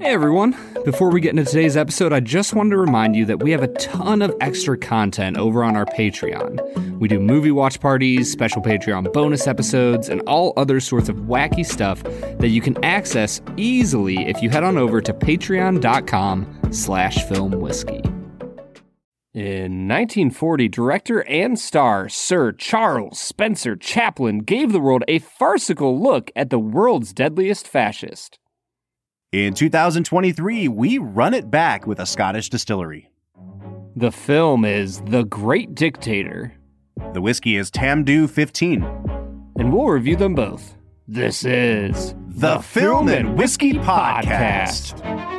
Hey everyone! Before we get into today's episode, I just wanted to remind you that we have a ton of extra content over on our Patreon. We do movie watch parties, special Patreon bonus episodes, and all other sorts of wacky stuff that you can access easily if you head on over to patreon.com slash filmwhiskey. In 1940, director and star Sir Charles Spencer Chaplin gave the world a farcical look at the world's deadliest fascist. In 2023, we run it back with a Scottish distillery. The film is The Great Dictator, The whiskey is Tamdhu 15. and we'll review them both. This is The Film and Whiskey Podcast.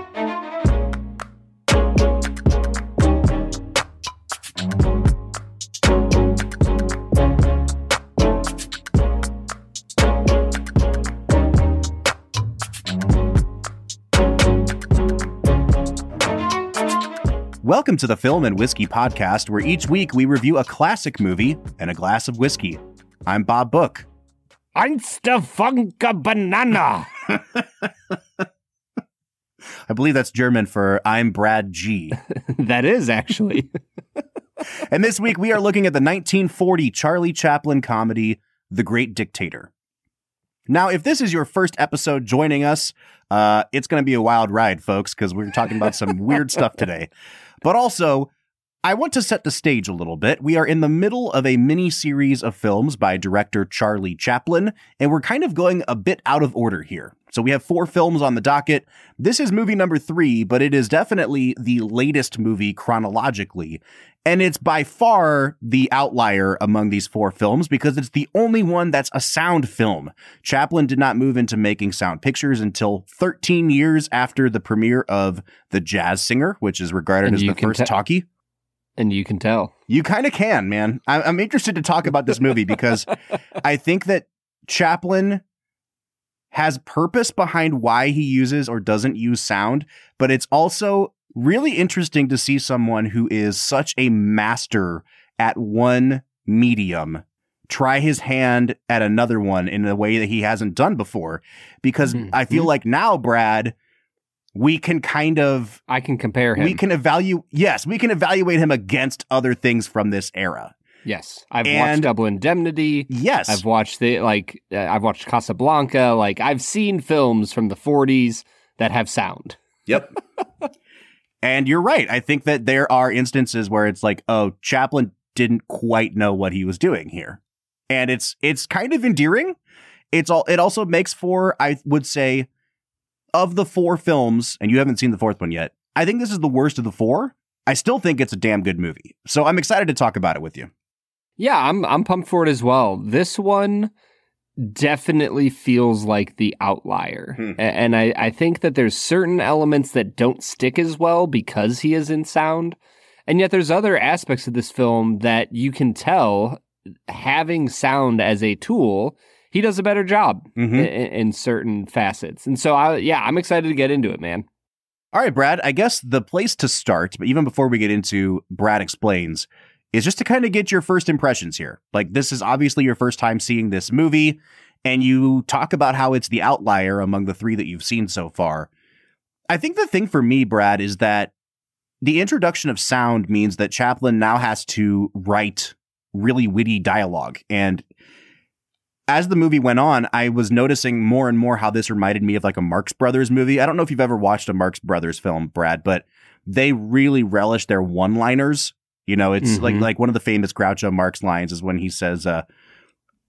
Welcome to the Film and Whiskey Podcast, where each week we review a classic movie and a glass of whiskey. I'm Bob Book. Einstefunka Banana. I believe that's German for I'm Brad G. that is actually. And this week we are looking at the 1940 Charlie Chaplin comedy, The Great Dictator. Now, if this is your first episode joining us, uh, it's going to be a wild ride, folks, because we're talking about some weird stuff today. But also, I want to set the stage a little bit. We are in the middle of a mini series of films by director Charlie Chaplin, and we're kind of going a bit out of order here. So we have four films on the docket. This is movie number three, but it is definitely the latest movie chronologically. And it's by far the outlier among these four films because it's the only one that's a sound film. Chaplin did not move into making sound pictures until 13 years after the premiere of The Jazz Singer, which is regarded And as the first talkie. And you can tell. You kind of can, man. I- I'm interested to talk about this movie because I think that Chaplin has purpose behind why he uses or doesn't use sound, but it's also really interesting to see someone who is such a master at one medium try his hand at another one in a way that he hasn't done before because Mhm. I feel like now Brad we can kind of I can compare him. we can evaluate yes we can evaluate him against other things from this era yes, I've And- watched Double Indemnity. yes I've watched the like. Uh, I've watched Casablanca. Like I've seen films from the 40s that have sound. Yep. and you're right. I think that there are instances where it's like, oh, Chaplin didn't quite know what he was doing here. And it's it's kind of endearing. It's all it also makes for, I would say, of the four films, and you haven't seen the fourth one yet, I think this is the worst of the four. I still think it's a damn good movie. So I'm excited to talk about it with you. Yeah, I'm I'm pumped for it as well. This one definitely feels like the outlier. Hmm. And I, I think that there's certain elements that don't stick as well because he is in sound. And yet there's other aspects of this film that you can tell having sound as a tool, he does a better job Mhm. in, in certain facets. And so I yeah, I'm excited to get into it, man. All right, Brad, I guess the place to start, but even before we get into Brad Explains, is just to kind of get your first impressions here. Like, this is obviously your first time seeing this movie, and you talk about how it's the outlier among the three that you've seen so far. I think the thing for me, Brad, is that the introduction of sound means that Chaplin now has to write really witty dialogue. And as the movie went on, I was noticing more and more how this reminded me of like a Marx Brothers movie. I don't know if you've ever watched a Marx Brothers film, Brad, but they really relish their one-liners. You know, it's like Mhm. like one of the famous Groucho Marx lines is when he says, uh,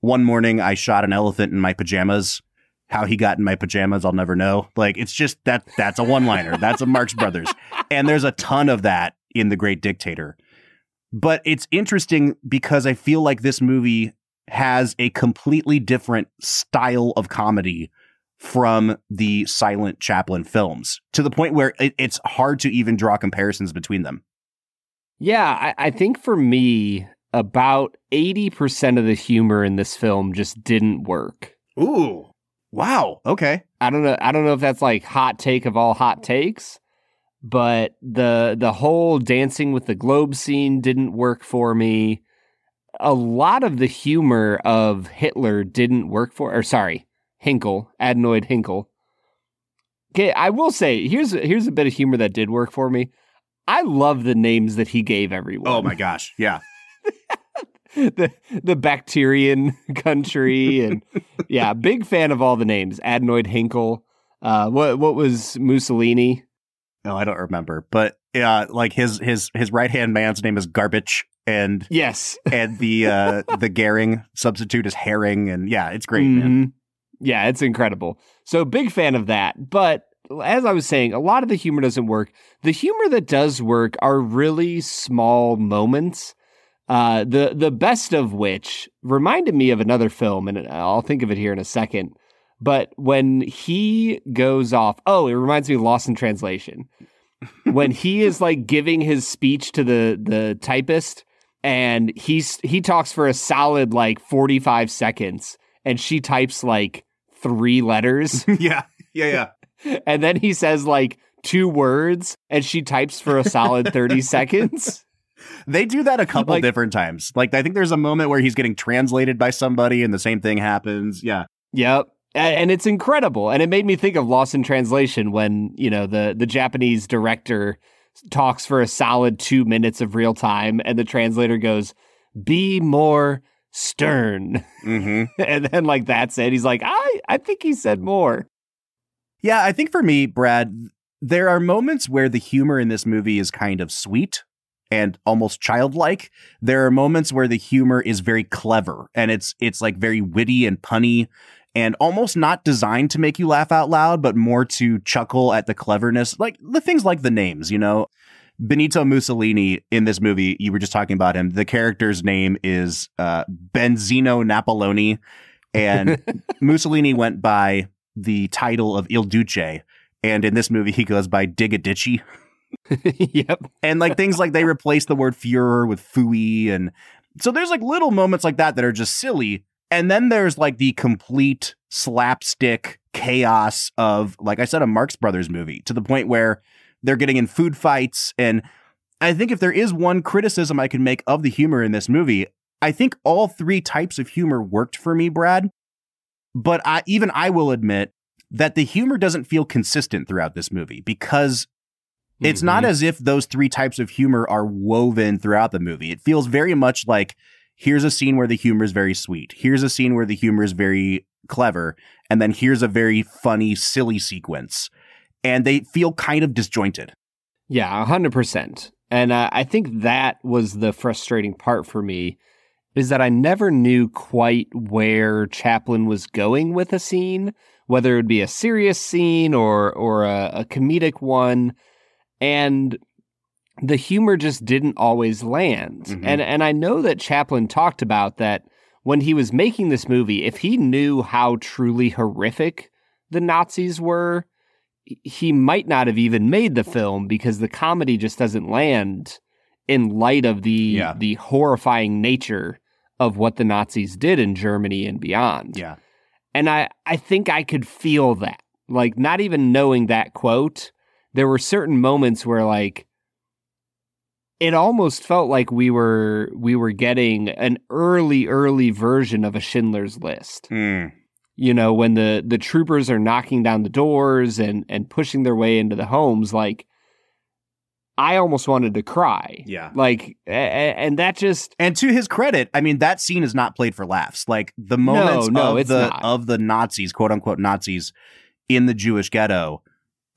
"One morning I shot an elephant in my pajamas. How he got in my pajamas, I'll never know." Like it's just that that's a one-liner. that's a Marx Brothers, and there's a ton of that in The Great Dictator. But it's interesting because I feel like this movie has a completely different style of comedy from the silent Chaplin films to the point where it, it's hard to even draw comparisons between them. Yeah, I, I think for me, about 80% of the humor in this film just didn't work. Ooh. Wow. Okay. I don't know I don't know if that's like hot take of all hot takes, but the the whole dancing with the globe scene didn't work for me. A lot of the humor of Hitler didn't work for or sorry, Hynkel, Adenoid Hynkel. Okay, I will say here's here's a bit of humor that did work for me. I love the names that he gave everyone. Oh my gosh, yeah. the the Bacterian country and yeah, big fan of all the names. Adenoid Hynkel. Uh, what what was Mussolini? No, I don't remember, but yeah, like his his his right hand man's name is Garbage, and Yes, and the uh the Goering substitute is Herring, and yeah, it's great, man. Mhm. Yeah, it's incredible. So big fan of that. But as I was saying, a lot of the humor doesn't work. The humor that does work are really small moments. Uh, the the best of which reminded me of another film, and I'll think of it here in a second. But when he goes off, oh, it reminds me of Lost in Translation. when he is like giving his speech to the the typist, and he's he talks for a solid like forty five seconds, and she types like three letters, yeah, yeah, yeah. and then he says like two words, and she types for a solid thirty seconds. They do that a couple Like- different times. Like I think there's a moment where he's getting translated by somebody, and the same thing happens. Yeah, Yep. And it's incredible. And it made me think of Lost in Translation when, you know, the, the Japanese director talks for a solid two minutes of real time and the translator goes, be more stern. mm-hmm. and then like that's it. He's like, I, I think he said more. yeah. I think for me, Brad, there are moments where the humor in this movie is kind of sweet and almost childlike. There are moments where the humor is very clever and it's it's like very witty and punny and almost not designed to make you laugh out loud, but more to chuckle at the cleverness, like the things like the names, you know. Benito Mussolini in this movie, you were just talking about him. The character's name is uh, Benzino Napaloni, and Mussolini went by the title of Il Duce, and in this movie he goes by Digadici. yep. And like things like they replace the word Führer with Fooey, and so there's like little moments like that that are just silly. And then there's like the complete slapstick chaos of, like I said, a Marx Brothers movie to the point where they're getting in food fights. And I think if there is one criticism I can make of the humor in this movie, I think all three types of humor worked for me, Brad. But I, even I will admit that the humor doesn't feel consistent throughout this movie because it's not Mhm. as if those three types of humor are woven throughout the movie. It feels very much like here's a scene where the humor is very sweet. Here's a scene where the humor is very clever. And then here's a very funny, silly sequence. And they feel kind of disjointed. Yeah, a hundred percent. And uh, I think that was the frustrating part for me is that I never knew quite where Chaplin was going with a scene, whether it would be a serious scene or or a, a comedic one, and the humor just didn't always land. Mhm. And and I know that Chaplin talked about that when he was making this movie, if he knew how truly horrific the Nazis were, he might not have even made the film because the comedy just doesn't land in light of the Yeah. the horrifying nature of what the Nazis did in Germany and beyond. Yeah. And I I think I could feel that. Like not even knowing that quote, there were certain moments where like it almost felt like we were we were getting an early early version of a Schindler's list hmm. you know when the the troopers are knocking down the doors and and pushing their way into the homes like i almost wanted to cry Yeah. like and that just And to his credit, I mean that scene is not played for laughs. Like the moments no, of it's the not. of the Nazis, quote unquote Nazis, in the Jewish ghetto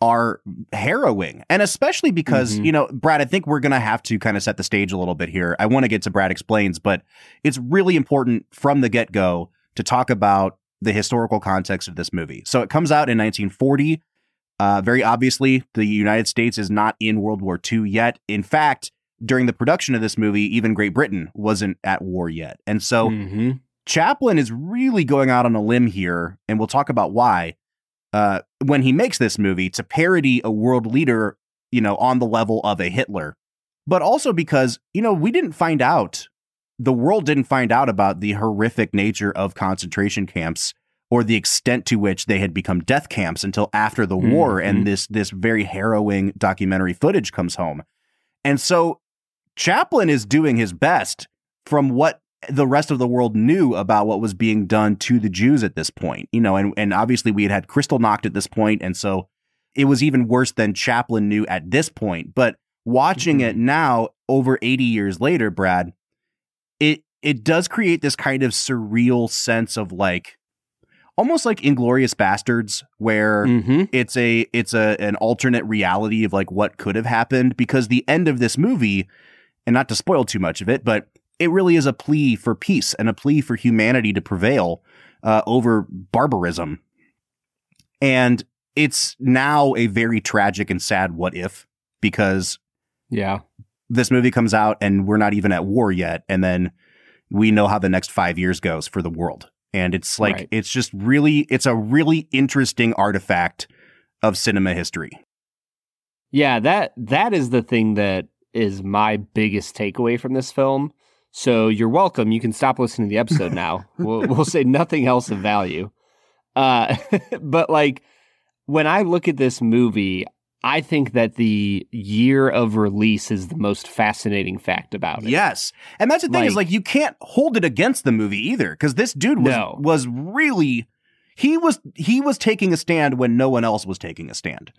are harrowing. And especially because, Mhm. you know, Brad, I think we're gonna have to kind of set the stage a little bit here. I want to get to Brad explains, but it's really important from the get-go to talk about the historical context of this movie. So it comes out in 1940. Uh, very obviously, the United States is not in World War II yet. In fact, during the production of this movie, even Great Britain wasn't at war yet. And so Mhm. Chaplin is really going out on a limb here, and we'll talk about why. Uh, when he makes this movie to parody a world leader, you know, on the level of a Hitler, but also because, you know, we didn't find out, the world didn't find out about the horrific nature of concentration camps or the extent to which they had become death camps until after the war Mhm. and this this very harrowing documentary footage comes home. And so Chaplin is doing his best from what the rest of the world knew about what was being done to the Jews at this point. You know, and and obviously we had had Kristallnacht at this point, and so it was even worse than Chaplin knew at this point. But watching Mhm. it now, over 80 years later, Brad, it it does create this kind of surreal sense of like almost like Inglourious Basterds, where Mm-hmm. it's a it's a an alternate reality of like what could have happened because the end of this movie and not to spoil too much of it but it really is a plea for peace and a plea for humanity to prevail uh, over barbarism and it's now a very tragic and sad what if because Yeah. this movie comes out and we're not even at war yet and then we know how the next 5 years goes for the world and it's like Right. it's just really it's a really interesting artifact of cinema history Yeah, that that is the thing that is my biggest takeaway from this film. So you're welcome. You can stop listening to the episode now. we'll, we'll say nothing else of value. Uh, but like when I look at this movie, I think that the year of release is the most fascinating fact about it. yes and that's the thing is Like- like you can't hold it against the movie either cuz this dude was No. was really he was he was taking a stand when no one else was taking a stand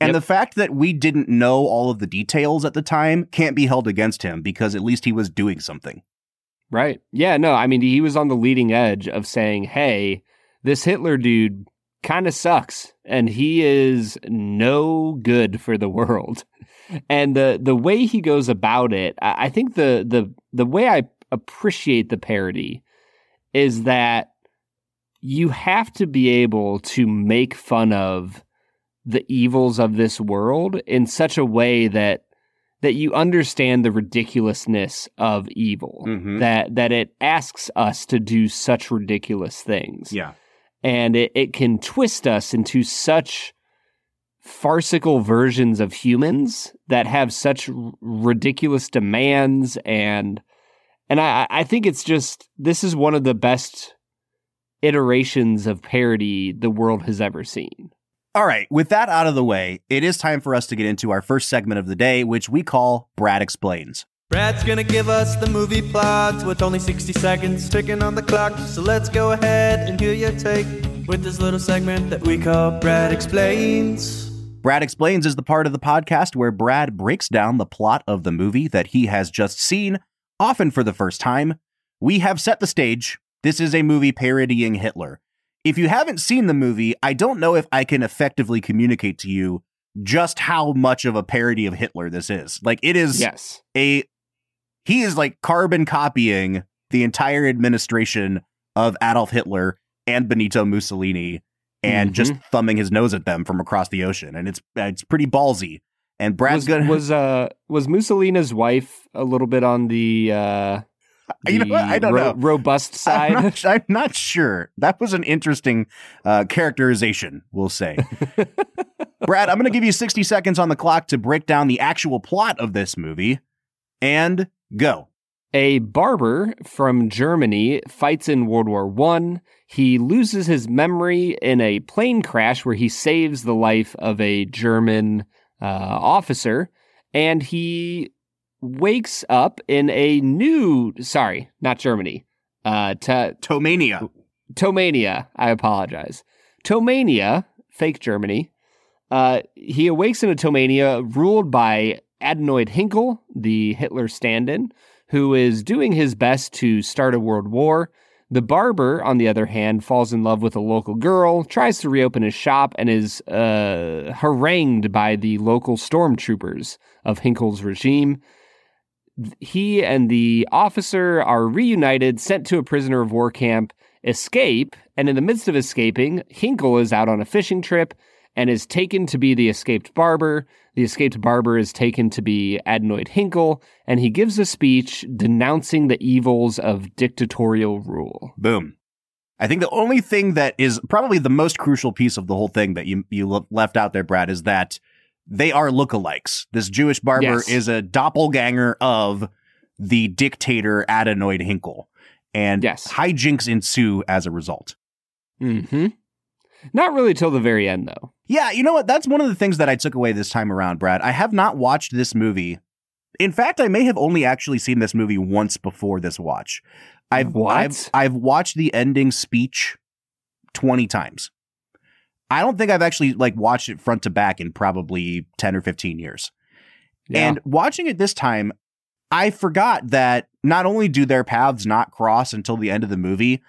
and Yep. the fact that we didn't know all of the details at the time can't be held against him because at least he was doing something Right. Yeah, no, I mean, he was on the leading edge of saying, hey, this Hitler dude kind of sucks and he is no good for the world. And the the way he goes about it, I, I think the the the way I appreciate the parody is that you have to be able to make fun of the evils of this world in such a way that that you understand the ridiculousness of evil Mhm. that that it asks us to do such ridiculous things yeah and it, it can twist us into such farcical versions of humans that have such r- ridiculous demands and and I, I think it's just this is one of the best iterations of parody the world has ever seen. All right, with that out of the way, it is time for us to get into our first segment of the day, which we call Brad Explains. Brad's gonna give us the movie plot with only 60 seconds ticking on the clock. So let's go ahead and hear your take with this little segment that we call Brad Explains. Brad Explains is the part of the podcast where Brad breaks down the plot of the movie that he has just seen, often for the first time. We have set the stage. This is a movie parodying Hitler. If you haven't seen the movie, I don't know if I can effectively communicate to you just how much of a parody of Hitler this is. Like, it is Yes. a he is like carbon copying the entire administration of Adolf Hitler and Benito Mussolini and Mhm. just thumbing his nose at them from across the ocean and it's it's pretty ballsy and Brad's was, gonna was uh was Mussolini's wife a little bit on the uh You know what? I don't know. robust side. I'm not, I'm not sure. That was an interesting uh, characterization, we'll say. Brad, I'm going to give you 60 seconds on the clock to break down the actual plot of this movie and go. A barber from Germany fights in World War One. He loses his memory in a plane crash where he saves the life of a German uh, officer, and he wakes up in a new. Sorry, not Germany. Uh, to Tomania. Tomania. I apologize. Tomania, fake Germany. Uh, he awakes in a Tomania ruled by Adenoid Hynkel, the Hitler stand in, who is doing his best to start a world war. The barber, on the other hand, falls in love with a local girl, tries to reopen his shop, and is uh, harangued by the local stormtroopers of Hynkel's regime. He and the officer are reunited, sent to a prisoner of war camp, escape, and in the midst of escaping, Hynkel is out on a fishing trip and is taken to be the escaped barber. The escaped barber is taken to be Adenoid Hynkel, and he gives a speech denouncing the evils of dictatorial rule. Boom. I think the only thing that is probably the most crucial piece of the whole thing that you you left out there, Brad, is that they are lookalikes. This Jewish barber Yes. is a doppelganger of the dictator Adenoid Hynkel, and Yes. hijinks ensue as a result. Mm-hmm. Not really till the very end, though. Yeah, you know what? That's one of the things that I took away this time around, Brad. I have not watched this movie. In fact, I may have only actually seen this movie once before this watch. I've What? I've, I've watched the ending speech 20 times. I don't think I've actually like watched it front to back in probably 10 or 15 years. Yeah. And watching it this time, I forgot that not only do their paths not cross until the end of the movie,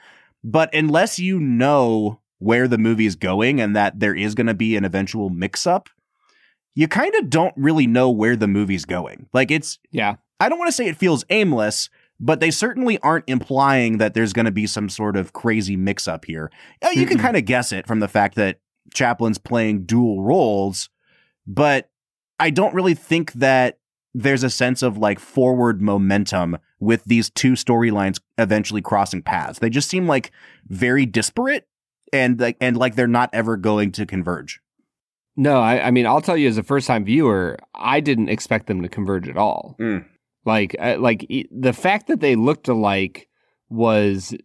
but unless you know where the movie is going and that there is going to be an eventual mix up, you kind of don't really know where the movie's going. Like it's yeah. I don't want to say it feels aimless, but they certainly aren't implying that there's going to be some sort of crazy mix up here. Uh, You can kind of guess it from the fact that Chaplin's playing dual roles, but I don't really think that there's a sense of like forward momentum with these two storylines eventually crossing paths. They just seem like very disparate and like and like they're not ever going to converge. No, I, I mean, I'll tell you as a first time viewer, I didn't expect them to converge at all. Mm. Like, uh, like the fact that they looked alike was,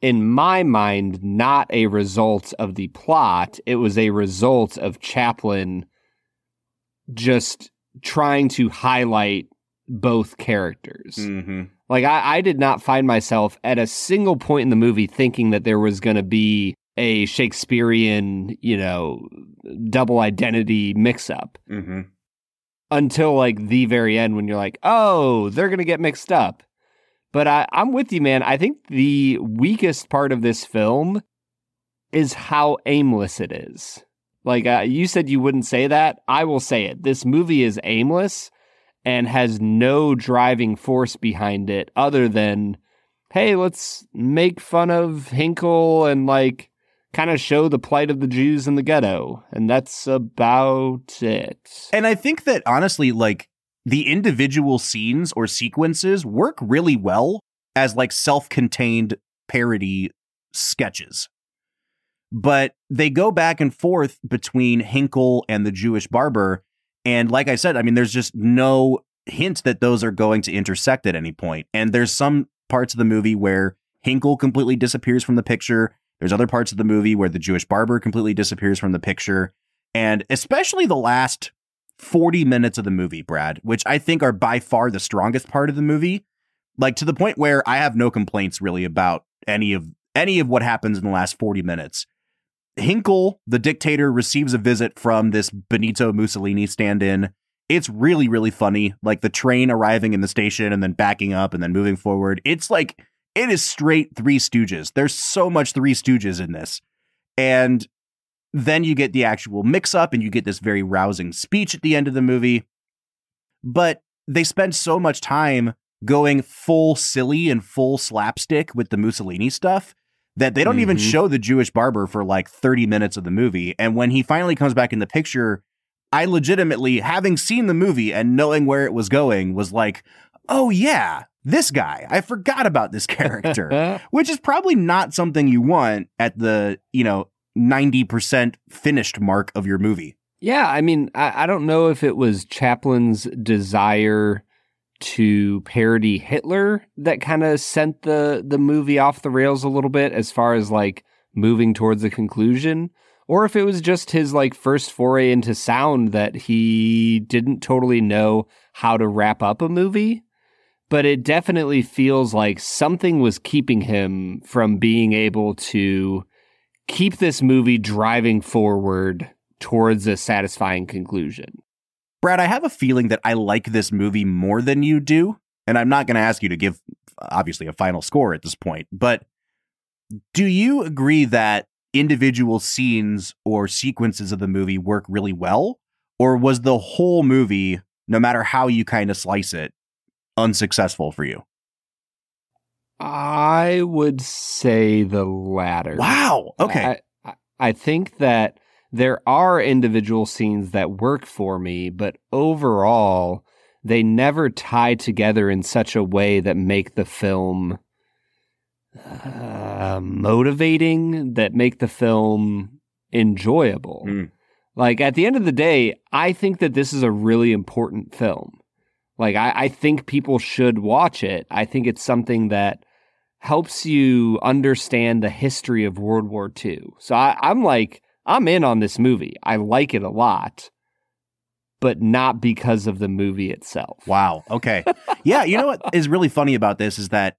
in my mind, not a result of the plot. It was a result of Chaplin just trying to highlight both characters. Mm-hmm. Like I, I did not find myself at a single point in the movie thinking that there was going to be a Shakespearean, you know, double identity mix up Mm-hmm. until like the very end when you're like, oh, they're going to get mixed up. But I, I'm with you, man. I think the weakest part of this film is how aimless it is. Like uh, you said, you wouldn't say that. I will say it. This movie is aimless and has no driving force behind it other than, hey, let's make fun of Hynkel and like kind of show the plight of the Jews in the ghetto. And that's about it. And I think that honestly, like the individual scenes or sequences work really well as like self-contained parody sketches. But they go back and forth between Hynkel and the Jewish barber. And like I said, I mean, there's just no hint that those are going to intersect at any point. And there's some parts of the movie where Hynkel completely disappears from the picture. There's other parts of the movie where the Jewish barber completely disappears from the picture. And especially the last 40 minutes of the movie, Brad, which I think are by far the strongest part of the movie. Like to the point where I have no complaints really about any of any of what happens in the last 40 minutes. Hynkel, the dictator, receives a visit from this Benito Mussolini stand-in. It's really, really funny. Like the train arriving in the station and then backing up and then moving forward. It's like it is straight Three Stooges. There's so much Three Stooges in this. And then you get the actual mix up and you get this very rousing speech at the end of the movie. But they spend so much time going full silly and full slapstick with the Mussolini stuff that they don't even Mhm. show the Jewish barber for like 30 minutes of the movie. And when he finally comes back in the picture, I legitimately, having seen the movie and knowing where it was going, was like, oh yeah, this guy. I forgot about this character which is probably not something you want at the, you know, 90% finished mark of your movie. Yeah, I mean, I, I don't know if it was Chaplin's desire to parody Hitler that kind of sent the the movie off the rails a little bit as far as like moving towards a conclusion, or if it was just his like first foray into sound that he didn't totally know how to wrap up a movie. But it definitely feels like something was keeping him from being able to keep this movie driving forward towards a satisfying conclusion. Brad, I have a feeling that I like this movie more than you do. And I'm not going to ask you to give, obviously, a final score at this point. But do you agree that individual scenes or sequences of the movie work really well? Or was the whole movie, no matter how you kind of slice it, unsuccessful for you? I would say the latter. Wow. Okay. I, I, think that there are individual scenes that work for me, but overall, they never tie together in such a way that make the film uh, motivating, that make the film enjoyable. Mm. Like at the end of the day, I think that this is a really important film. Like I, I think people should watch it. I think it's something that helps you understand the history of World War II. So I, I'm like, I'm in on this movie. I like it a lot, but not because of the movie itself. Wow. Okay. yeah. You know what is really funny about this is that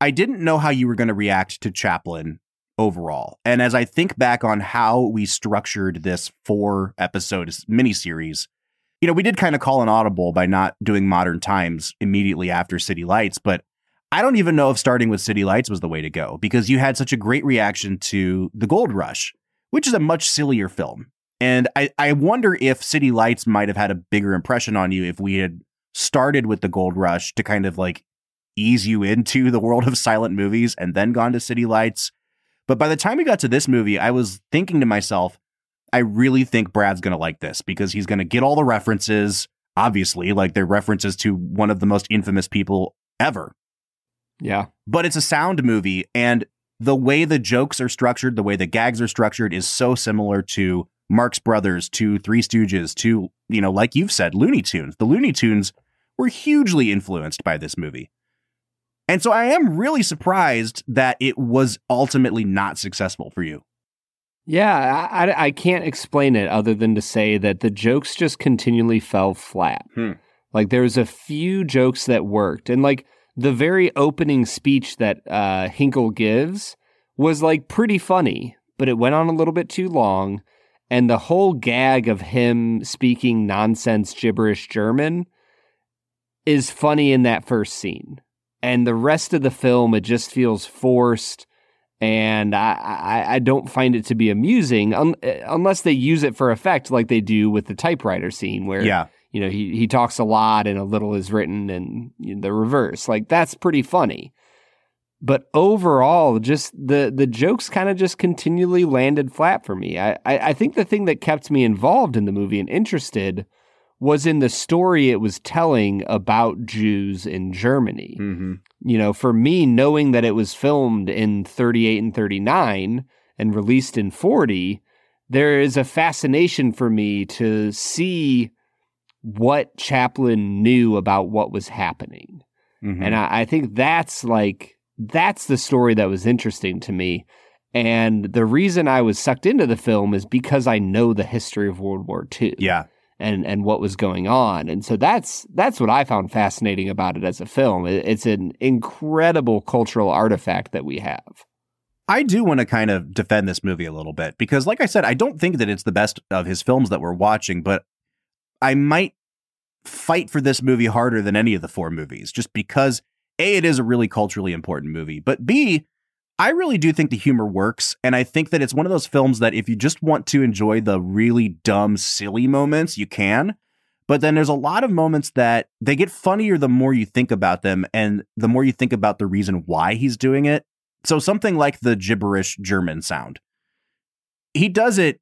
I didn't know how you were going to react to Chaplin overall. And as I think back on how we structured this four episode miniseries, you know, we did kind of call an audible by not doing modern times immediately after City Lights, but I don't even know if starting with City Lights was the way to go because you had such a great reaction to The Gold Rush, which is a much sillier film. And I, I wonder if City Lights might have had a bigger impression on you if we had started with The Gold Rush to kind of like ease you into the world of silent movies and then gone to City Lights. But by the time we got to this movie, I was thinking to myself, I really think Brad's going to like this because he's going to get all the references, obviously, like they're references to one of the most infamous people ever. Yeah. But it's a sound movie, and the way the jokes are structured, the way the gags are structured is so similar to Marx Brothers, to Three Stooges, to, you know, like you've said, Looney Tunes. The Looney Tunes were hugely influenced by this movie. And so I am really surprised that it was ultimately not successful for you. Yeah, I, I can't explain it other than to say that the jokes just continually fell flat. Hmm. Like there's a few jokes that worked, and like the very opening speech that uh, Hynkel gives was like pretty funny, but it went on a little bit too long, and the whole gag of him speaking nonsense gibberish German is funny in that first scene, and the rest of the film it just feels forced and I, I, I, don't find it to be amusing un, unless they use it for effect, like they do with the typewriter scene, where yeah. You know he he talks a lot and a little is written, and you know, the reverse. Like that's pretty funny. But overall, just the the jokes kind of just continually landed flat for me. I, I I think the thing that kept me involved in the movie and interested was in the story it was telling about Jews in Germany. Mm-hmm. You know, for me, knowing that it was filmed in 38 and 39 and released in 40, there is a fascination for me to see what Chaplin knew about what was happening. Mm-hmm. And I, I think that's like, that's the story that was interesting to me. And the reason I was sucked into the film is because I know the history of World War II. Yeah and and what was going on. And so that's that's what I found fascinating about it as a film. It's an incredible cultural artifact that we have. I do want to kind of defend this movie a little bit because like I said, I don't think that it's the best of his films that we're watching, but I might fight for this movie harder than any of the four movies just because A it is a really culturally important movie, but B I really do think the humor works. And I think that it's one of those films that if you just want to enjoy the really dumb, silly moments, you can. But then there's a lot of moments that they get funnier the more you think about them and the more you think about the reason why he's doing it. So something like the gibberish German sound. He does it,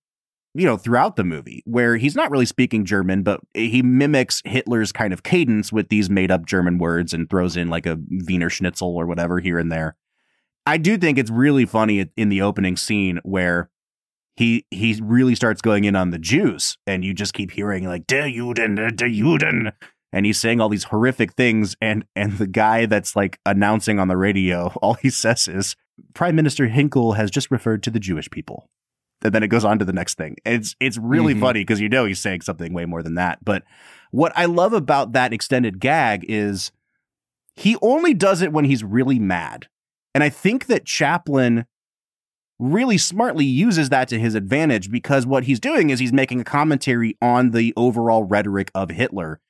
you know, throughout the movie where he's not really speaking German, but he mimics Hitler's kind of cadence with these made up German words and throws in like a Wiener Schnitzel or whatever here and there. I do think it's really funny in the opening scene where he he really starts going in on the Jews, and you just keep hearing like "Der Juden, der Juden," and he's saying all these horrific things, and and the guy that's like announcing on the radio, all he says is Prime Minister Hynkel has just referred to the Jewish people, and then it goes on to the next thing. It's it's really mm-hmm. funny because you know he's saying something way more than that. But what I love about that extended gag is he only does it when he's really mad and I think that Chaplin really smartly uses that to his advantage because what he's doing is he's making a commentary on the overall rhetoric of Hitler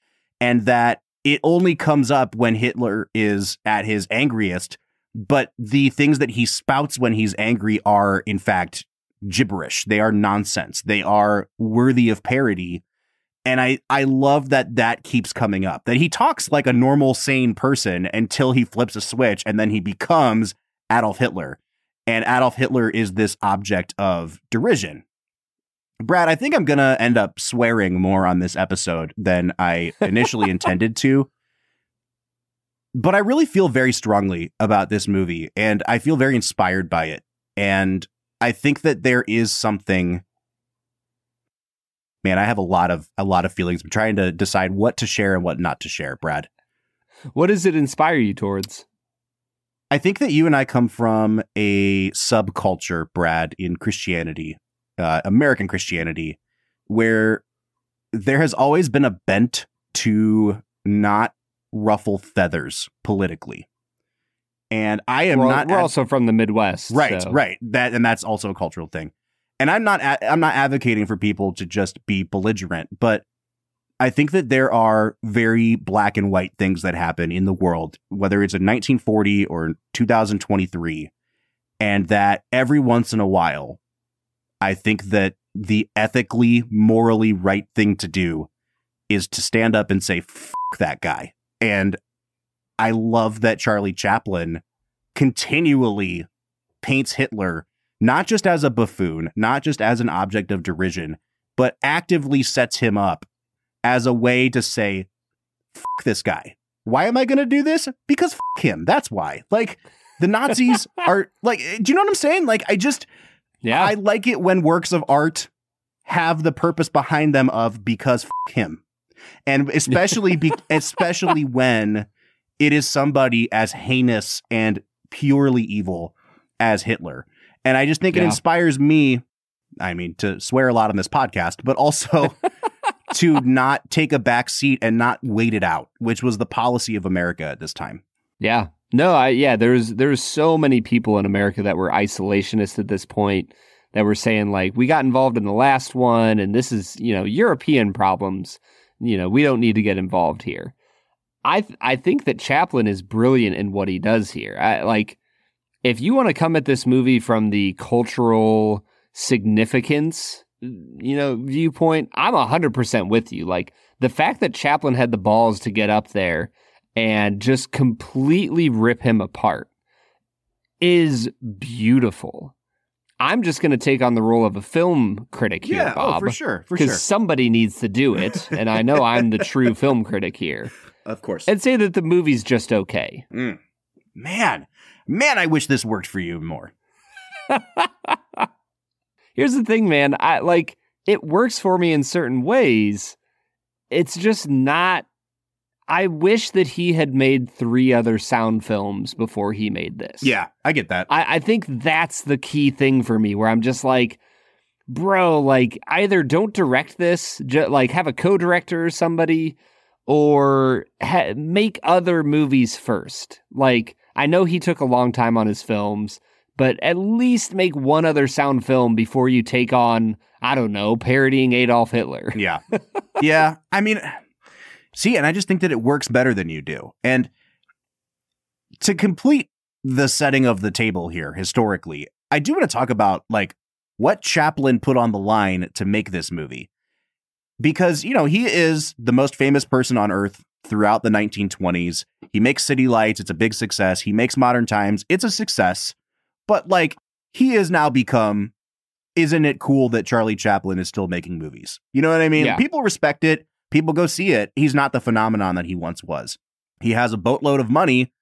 and that it only comes up when Hitler is at his angriest. But the things that he spouts when he's angry are, in fact, gibberish. They are nonsense. They are worthy of parody and I I love that that keeps coming up. That he talks like a normal sane person until he flips a switch and then he becomes Adolf Hitler. And Adolf Hitler is this object of derision. Brad, I think I'm going to end up swearing more on this episode than I initially intended to. But I really feel very strongly about this movie and I feel very inspired by it. And I think that there is something man, I have a lot of a lot of feelings. I'm trying to decide what to share and what not to share, Brad. What does it inspire you towards? I think that you and I come from a subculture, Brad, in Christianity, uh, American Christianity, where there has always been a bent to not ruffle feathers politically. And I am we're, not we're ad- also from the Midwest. right, so- right. That and that's also a cultural thing. And I'm not a- I'm not advocating for people to just be belligerent, but I think that there are very black and white things that happen in the world, whether it's in 1940 or 2023, and that every once in a while, I think that the ethically, morally right thing to do is to stand up and say, fuck that guy. And I love that Charlie Chaplin continually paints Hitler not just as a buffoon, not just as an object of derision, but actively sets him up as a way to say, fuck this guy. Why am I going to do this? Because fuck him. That's why. Like, the Nazis are like, eh, do you know what I'm saying? Like, I just, Yeah. I like it when works of art have the purpose behind them of because f- him. And especially be, especially when it is somebody as heinous and purely evil as Hitler. And I just think it inspires me, I mean, to swear a lot on this podcast, but also to not take a back seat and not wait it out, which was the policy of America at this time. Yeah. No, I yeah, there's there's so many people in America that were isolationists at this point that were saying like we got involved in the last one and this is, you know, European problems. You know, we don't need to get involved here. I th- I think that Chaplin is brilliant in what he does here. I like if you want to come at this movie from the cultural significance, you know, viewpoint, I'm 100% with you. Like the fact that Chaplin had the balls to get up there and just completely rip him apart is beautiful. I'm just going to take on the role of a film critic here, oh, Bob. oh, for sure, for sure. Because somebody needs to do it, and I know I'm the true film critic here, Of course. and say that the movie's just okay. Mm. Man, man, I wish this worked for you more. Here's the thing, man. I like it works for me in certain ways. It's just not. I wish that he had made three other sound films before he made this. Yeah, I get that. I, I think that's the key thing for me where I'm just like, bro, like either don't direct this, ju- like have a co director or somebody, or ha- make other movies first. Like, I know he took a long time on his films, but at least make one other sound film before you take on, I don't know, parodying Adolf Hitler. Yeah. yeah. I mean, see, and I just think that it works better than you do. And to complete the setting of the table here historically, I do want to talk about like what Chaplin put on the line to make this movie. Because, you know, he is the most famous person on earth throughout the 1920s. He makes City Lights, it's a big success. He makes Modern Times, it's a success. But like he has now become isn't it cool that Charlie Chaplin is still making movies? You know what I mean? Yeah. People respect it. People go see it. He's not the phenomenon that he once was. He has a boatload of money,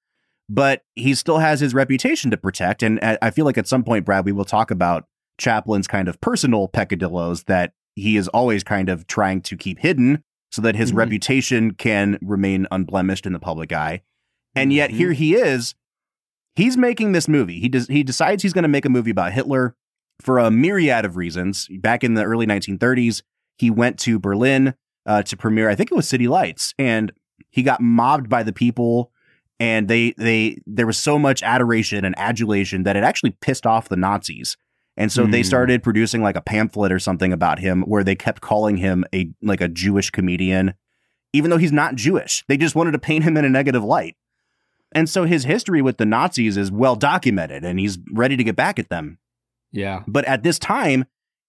but he still has his reputation to protect. And I I feel like at some point, Brad, we will talk about Chaplin's kind of personal peccadillos that he is always kind of trying to keep hidden so that his Mhm. reputation can remain unblemished in the public eye. And yet Mhm. here he is. He's making this movie. He does he decides he's going to make a movie about Hitler for a myriad of reasons. Back in the early 1930s, he went to Berlin uh, to premiere, I think it was City Lights, and he got mobbed by the people. And they they there was so much adoration and adulation that it actually pissed off the Nazis. And so they Hmm. started producing like a pamphlet or something about him where they kept calling him a like a Jewish comedian, even though he's not Jewish. They just wanted to paint him in a negative light. And so his history with the Nazis is well documented and he's ready to get back at them. Yeah. But at this time,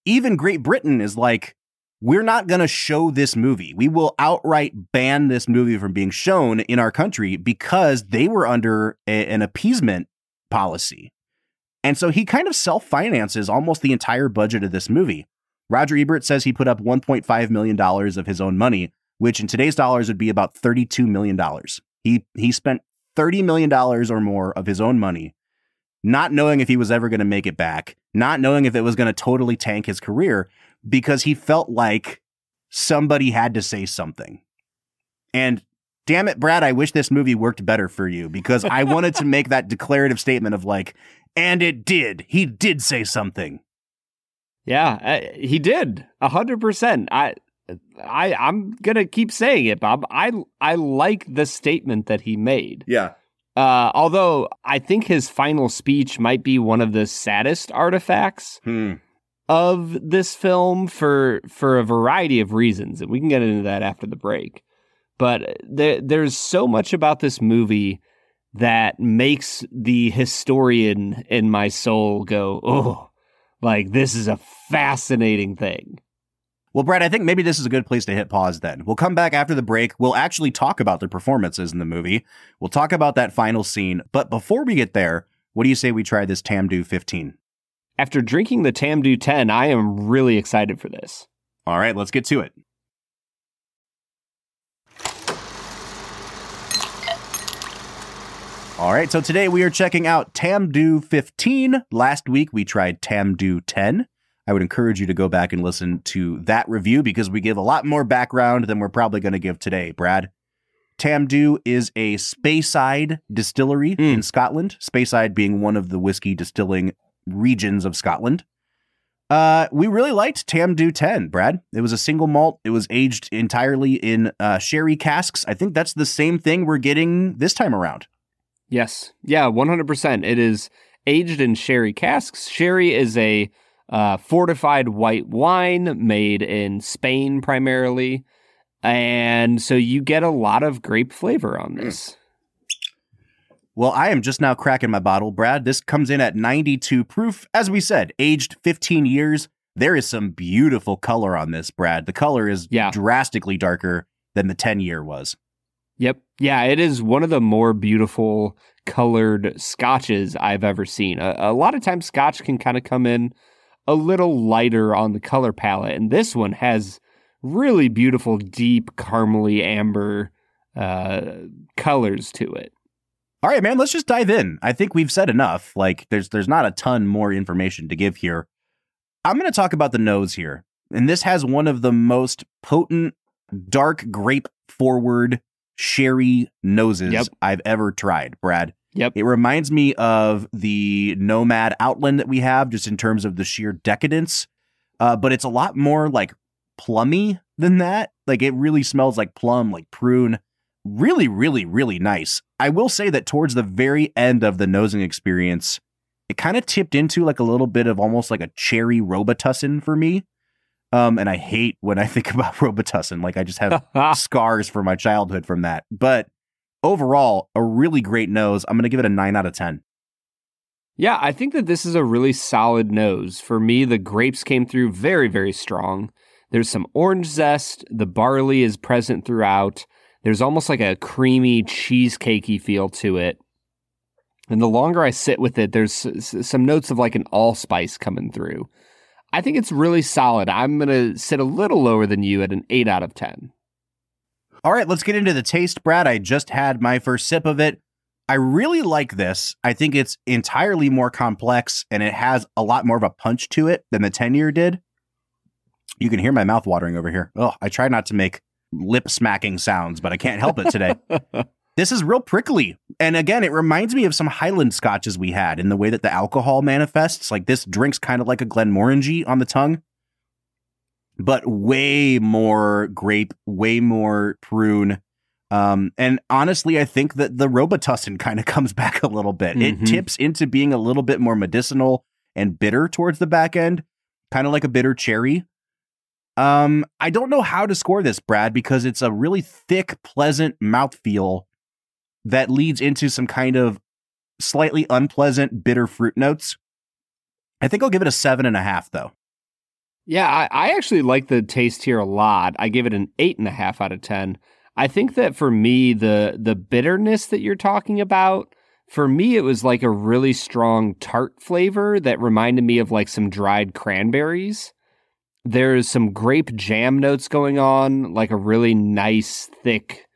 even Great Britain is like, we're not going to show this movie. We will outright ban this movie from being shown in our country because they were under a- an appeasement policy. And so he kind of self finances almost the entire budget of this movie. Roger Ebert says he put up $1.5 million of his own money, which in today's dollars would be about $32 million. He, he spent $30 million or more of his own money not knowing if he was ever going to make it back, not knowing if it was going to totally tank his career because he felt like somebody had to say something. And damn it, Brad, I wish this movie worked better for you because I wanted to make that declarative statement of like, and it did. He did say something. Yeah, uh, he did a hundred percent. I, I, I'm gonna keep saying it, Bob. I, I like the statement that he made. Yeah. Uh, although I think his final speech might be one of the saddest artifacts Hmm. of this film for for a variety of reasons, and we can get into that after the break. But there, there's so much about this movie that makes the historian in my soul go, "Oh, like this is a fascinating thing." Well, Brad, I think maybe this is a good place to hit pause then. We'll come back after the break. We'll actually talk about the performances in the movie. We'll talk about that final scene. But before we get there, what do you say we try this Tamdhu 15? After drinking the Tamdhu 10, I am really excited for this. All right, let's get to it. All right, so today we are checking out Tamdhu 15. Last week we tried Tamdhu 10. I would encourage you to go back and listen to that review because we give a lot more background than we're probably going to give today, Brad. Tamdhu is a Speyside distillery Mm. in Scotland, Speyside being one of the whiskey distilling regions of Scotland. Uh, we really liked Tamdhu 10, Brad. It was a single malt. It was aged entirely in uh, sherry casks. I think that's the same thing we're getting this time around. Yes. Yeah, 100%. It is aged in sherry casks. Sherry is a uh, fortified white wine made in Spain primarily. And so you get a lot of grape flavor on this. Well, I am just now cracking my bottle, Brad. This comes in at 92 proof. As we said, aged 15 years. There is some beautiful color on this, Brad. The color is Yeah. drastically darker than the 10 year was. Yep. Yeah, it is one of the more beautiful colored scotches I've ever seen. A, a lot of times, scotch can kind of come in a little lighter on the color palette, and this one has really beautiful, deep, caramely amber uh, colors to it. All right, man, let's just dive in. I think we've said enough. Like there's there's not a ton more information to give here. I'm going to talk about the nose here. And this has one of the most potent dark grape forward sherry noses Yep. I've ever tried, Brad. Yep. It reminds me of the Nomad Outland that we have just in terms of the sheer decadence. Uh, but it's a lot more like plummy than that. Like it really smells like plum, like prune. Really, really, really nice. I will say that towards the very end of the nosing experience, it kind of tipped into like a little bit of almost like a cherry Robitussin for me. Um, and I hate when I think about Robitussin. Like I just have scars for my childhood from that. But overall, a really great nose. I'm going to give it a 9 out of 10. Yeah, I think that this is a really solid nose. For me, the grapes came through very, very strong. There's some orange zest. The barley is present throughout. There's almost like a creamy, cheesecakey feel to it. And the longer I sit with it, there's s- s- some notes of like an allspice coming through. I think it's really solid. I'm going to sit a little lower than you at an 8 out of 10. All right, let's get into the taste, Brad. I just had my first sip of it. I really like this. I think it's entirely more complex and it has a lot more of a punch to it than the 10 year did. You can hear my mouth watering over here. Oh, I try not to make lip smacking sounds, but I can't help it today. this is real prickly. And again, it reminds me of some Highland scotches we had in the way that the alcohol manifests. Like this drink's kind of like a Glenmorangie on the tongue, but way more grape, way more prune. Um, and honestly, I think that the Robitussin kind of comes back a little bit. It Mhm. tips into being a little bit more medicinal and bitter towards the back end, kind of like a bitter cherry. Um, I don't know how to score this, Brad, because it's a really thick, pleasant mouthfeel that leads into some kind of slightly unpleasant bitter fruit notes. I think I'll give it a seven and a half, though. Yeah, I, I actually like the taste here a lot. I give it an eight and a half out of ten. I think that for me, the the bitterness that you're talking about, for me, it was like a really strong tart flavor that reminded me of like some dried cranberries. There's some grape jam notes going on, like a really nice thick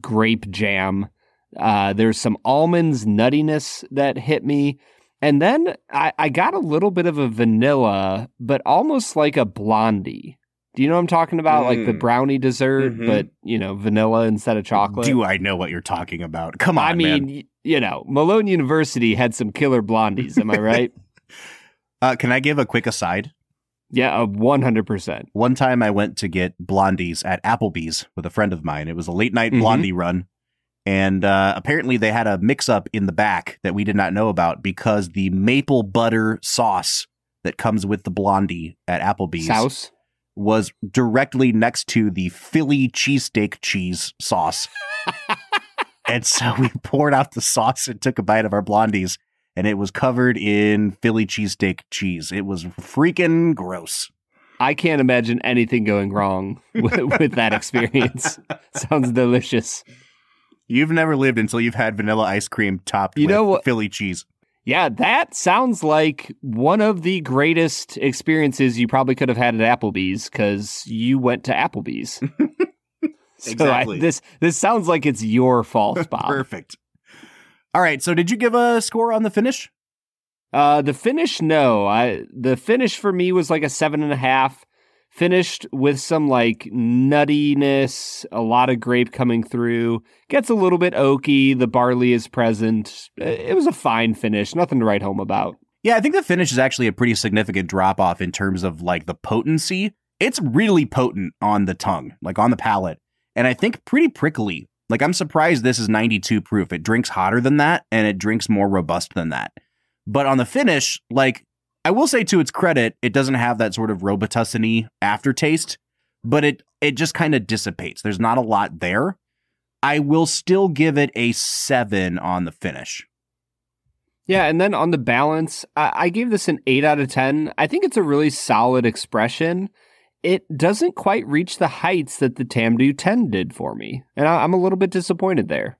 grape jam. Uh, there's some almonds nuttiness that hit me. And then I, I got a little bit of a vanilla, but almost like a blondie. Do you know what I'm talking about? Like the Mm. brownie dessert, Mhm. but you know, vanilla instead of chocolate. Do I know what you're talking about? Come on, I mean, man. you know, Malone University had some killer blondies. Am I right? Uh, can I give a quick aside? Yeah, one hundred percent. One time I went to get blondies at Applebee's with a friend of mine. It was a late night Mhm. blondie run. And uh, apparently, they had a mix up in the back that we did not know about because the maple butter sauce that comes with the blondie at Applebee's Sauce. was directly next to the Philly cheesesteak cheese sauce. and so we poured out the sauce and took a bite of our blondies, and it was covered in Philly cheesesteak cheese. It was freaking gross. I can't imagine anything going wrong with, with that experience. Sounds delicious. You've never lived until you've had vanilla ice cream topped You with know what- Philly cheese. Yeah, that sounds like one of the greatest experiences you probably could have had at Applebee's because you went to Applebee's. So I- Exactly. this this sounds like it's your fault, Bob. Perfect. All right, so did you give a score on the finish? Uh, the finish, no. I the finish for me was like a seven and a half. Finished with some like nuttiness, a lot of grape coming through. Gets a little bit oaky. The barley is present. It was a fine finish. Nothing to write home about. Yeah, I think the finish is actually a pretty significant drop off in terms of like the potency. It's really potent on the tongue, like on the palate, and I think pretty prickly. Like I'm surprised this is 92 proof. It drinks hotter than that and it drinks more robust than that. But on the finish, like I will say to its credit, it doesn't have that sort of robitussin aftertaste, but it it just kind of dissipates. There's not a lot there. I will still give it a 7 on the finish. Yeah, and then on the balance, I, I gave this an 8 out of 10. I think it's a really solid expression. It doesn't quite reach the heights that the Tamdhu 10 did for me, and I, I'm a little bit disappointed there.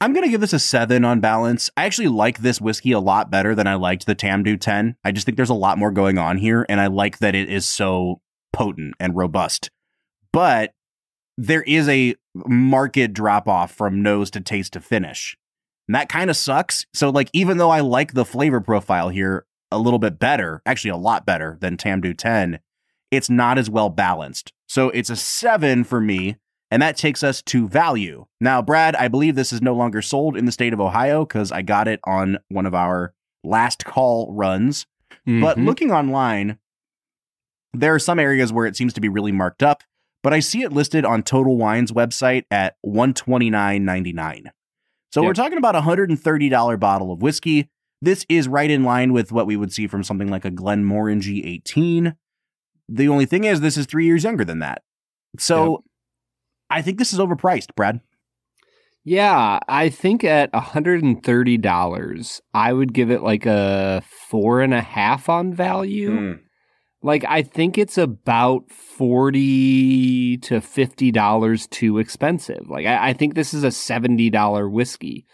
I'm going to give this a seven on balance. I actually like this whiskey a lot better than I liked the Tamdhu 10. I just think there's a lot more going on here, and I like that it is so potent and robust. But there is a marked drop off from nose to taste to finish. And that kind of sucks. So, like, even though I like the flavor profile here a little bit better, actually a lot better than Tamdhu 10, it's not as well balanced. So, it's a seven for me. And that takes us to value. Now, Brad, I believe this is no longer sold in the state of Ohio because I got it on one of our last call runs. But Mhm. looking online, there are some areas where it seems to be really marked up, but I see it listed on Total Wine's website at $129.99. So we're talking about a $130 bottle of whiskey. This is right in line with what we would see from something like a Glenmorangie 18. The only thing is, this is three years younger than that. So I think this is overpriced, Brad. Yeah, I think at $130, I would give it like a four and a half on value. Hmm. Like, I think it's about 40 to $50 too expensive. Like, I, I think this is a $70 whiskey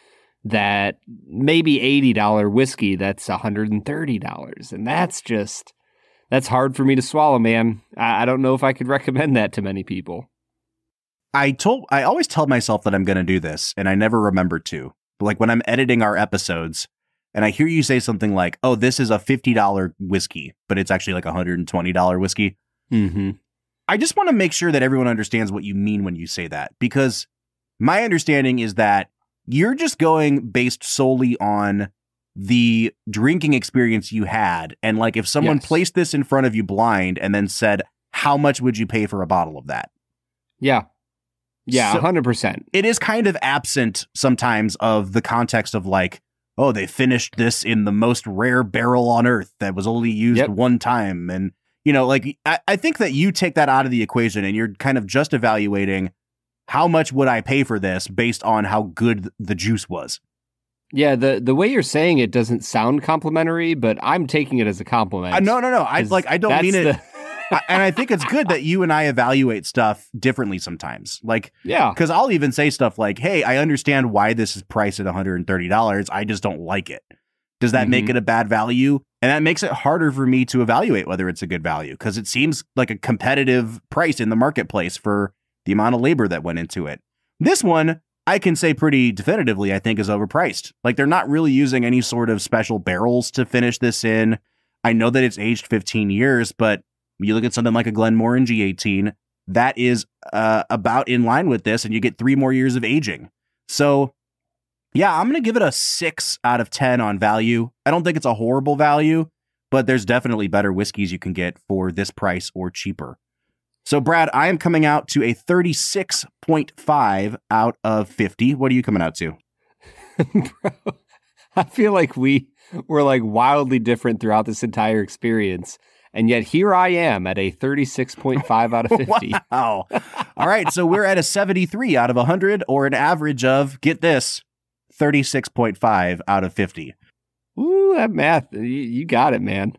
that maybe $80 whiskey that's $130. And that's just, that's hard for me to swallow, man. I, I don't know if I could recommend that to many people. I told I always tell myself that I'm going to do this and I never remember to. But like when I'm editing our episodes and I hear you say something like, "Oh, this is a $50 whiskey, but it's actually like a $120 whiskey." Mm-hmm. I just want to make sure that everyone understands what you mean when you say that because my understanding is that you're just going based solely on the drinking experience you had and like if someone Yes. placed this in front of you blind and then said, "How much would you pay for a bottle of that?" Yeah. Yeah, So- 100%. it is kind of absent sometimes of the context of like, oh, they finished this in the most rare barrel on earth that was only used Yep. one time. And, you know, like, I, I think that you take that out of the equation and you're kind of just evaluating how much would I pay for this based on how good the juice was. Yeah, the the way you're saying it doesn't sound complimentary, but I'm taking it as a compliment. Uh, no, no, no. I like, I don't mean it. the- I- and I think it's good that you and I evaluate stuff differently sometimes. Like, yeah. Because I'll even say stuff like, hey, I understand why this is priced at $130. I just don't like it. Does that make Mhm. it a bad value? And that makes it harder for me to evaluate whether it's a good value because it seems like a competitive price in the marketplace for the amount of labor that went into it. This one, I can say pretty definitively, I think is overpriced. Like they're not really using any sort of special barrels to finish this in. I know that it's aged 15 years, but you look at something like a Glenmorangie 18, that is uh, about in line with this, and you get three more years of aging. So, yeah, I'm going to give it a six out of 10 on value. I don't think it's a horrible value, but there's definitely better whiskeys you can get for this price or cheaper. So, Brad, I am coming out to a 36.5 out of 50. What are you coming out to? Bro, I feel like we were like wildly different throughout this entire experience. And yet here I am at a 36.5 out of 50. wow. All right. So we're at a 73 out of 100 or an average of, get this, 36.5 out of 50. Ooh, that math. You, you got it, man.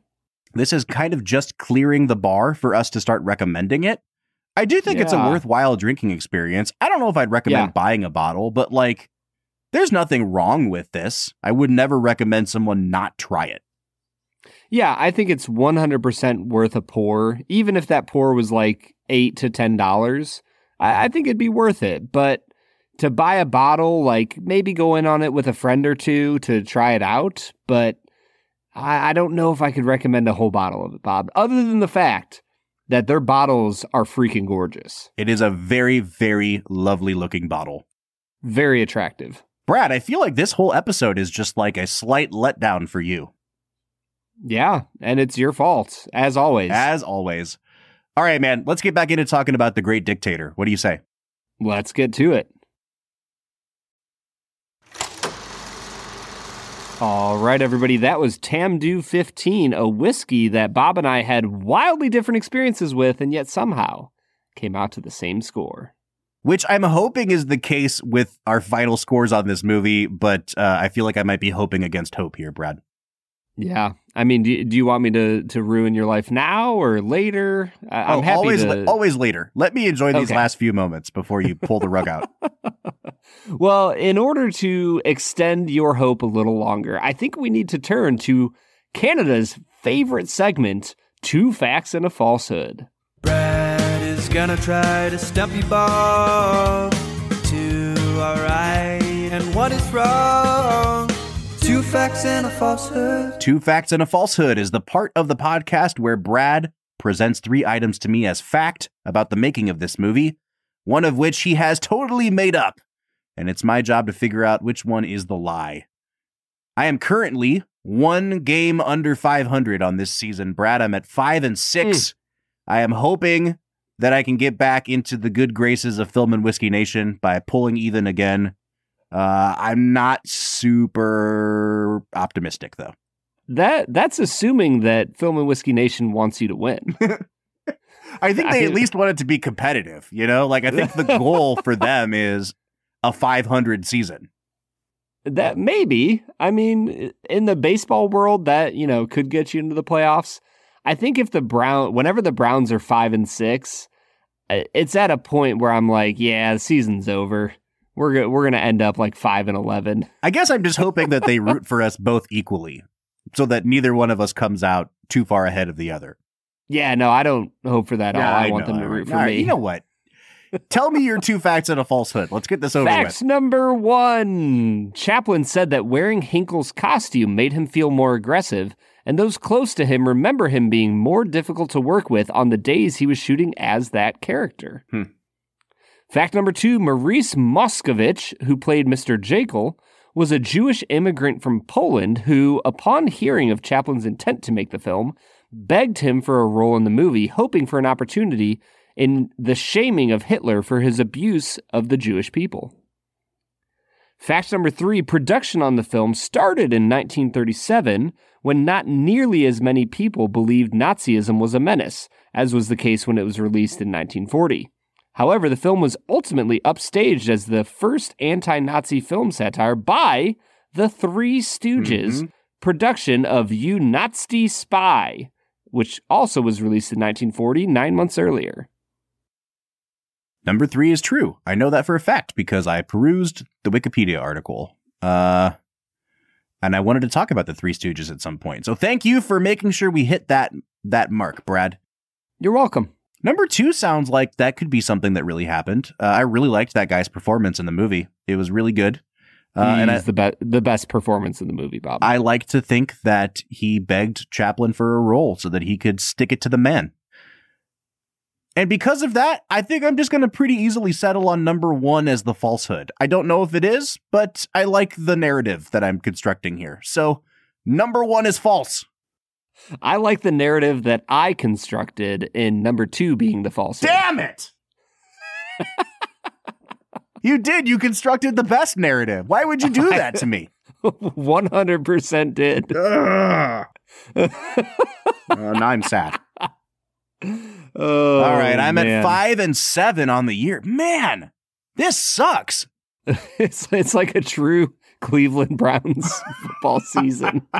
This is kind of just clearing the bar for us to start recommending it. I do think it's a worthwhile drinking experience. I don't know if I'd recommend Yeah. buying a bottle, but like, there's nothing wrong with this. I would never recommend someone not try it. Yeah, I think it's 100% worth a pour. Even if that pour was like 8 to $10, I, I think it'd be worth it. But to buy a bottle, like maybe go in on it with a friend or two to try it out. But I, I don't know if I could recommend a whole bottle of it, Bob, other than the fact that their bottles are freaking gorgeous. It is a very, very lovely looking bottle. Very attractive. Brad, I feel like this whole episode is just like a slight letdown for you, Yeah, and it's your fault, as always. as always. All right, man, let's get back into talking about the great dictator. What do you say? Let's get to it. All right, everybody, that was Tamdhu 15, a whiskey that Bob and I had wildly different experiences with, and yet somehow came out to the same score. Which I'm hoping is the case with our final scores on this movie, but uh, I feel like I might be hoping against hope here, Brad. Yeah, I mean, do, do you want me to to ruin your life now or later? I, I'm oh, happy always, to. always later. Let me enjoy these Okay. last few moments before you pull the rug out. Well, in order to extend your hope a little longer, I think we need to turn to Canada's favorite segment Two Facts and a Falsehood. Brad is gonna try to stump you, Bob. Two are right and one is wrong. Two facts and a falsehood. Two facts and a falsehood is the part of the podcast where Brad presents three items to me as fact about the making of this movie, one of which he has totally made up. And it's my job to figure out which one is the lie. I am currently one game under 500 on this season, Brad. I'm at five and six. Hmm. I am hoping that I can get back into the good graces of Film and Whiskey Nation by pulling Ethan again. Uh, I'm not super optimistic, though. That that's assuming that Film and Whiskey Nation wants you to win. I think they I- at least want it to be competitive, you know? Like I think the goal for them is a 500 season. that maybe. I mean, in the baseball world, that you know could get you into the playoffs. I think if the Brown, whenever the Browns are five and six, uh, it's at a point where I'm like, yeah, the season's over. We're go- we're gonna end up like five and eleven. I guess I'm just hoping that they root for us both equally so that neither one of us comes out too far ahead of the other. Yeah, no, I don't hope for that at all. I, want know, them to root for All right, me. You know what? Tell me your two facts and a falsehood. Let's get this over Facts number one. Chaplin said that wearing Hynkel's costume made him feel more aggressive, and those close to him remember him being more difficult to work with on the days he was shooting as that character. Hmm. Fact number two Maurice Moscovitch, who played Mr. Jaeckel, was a Jewish immigrant from Poland who, upon hearing of Chaplin's intent to make the film, begged him for a role in the movie, hoping for an opportunity in the shaming of Hitler for his abuse of the Jewish people. Fact number three production on the film started in 1937 when not nearly as many people believed Nazism was a menace, as was the case when it was released in 1940. However, the film was ultimately upstaged as the first anti Nazi film satire by the Three Stooges Mhm. production of You Nazi Spy, which also was released in 1940, nine months earlier. Number three is true. I know that for a fact because I perused the Wikipedia article. Uh, and I wanted to talk about the Three Stooges at some point. So thank you for making sure we hit that that mark, Brad. You're welcome. Number two sounds like that could be something that really happened. Uh, I really liked that guy's performance in the movie. It was really good. Uh, and I, He's the, be- the best performance in the movie, Bob. I like to think that he begged Chaplin for a role so that he could stick it to the man. And because of that, I think I'm just going to pretty easily settle on number one as the falsehood. I don't know if it is, but I like the narrative that I'm constructing here. So number one is false. I like the narrative that I constructed in number two being the false. Damn it! you did. You constructed the best narrative. Why would you do that to me? 100% did. Uh, now I'm sad. Oh, All right, I'm man. at five and seven on the year. Man, this sucks. It's, it's like a true Cleveland Browns football season.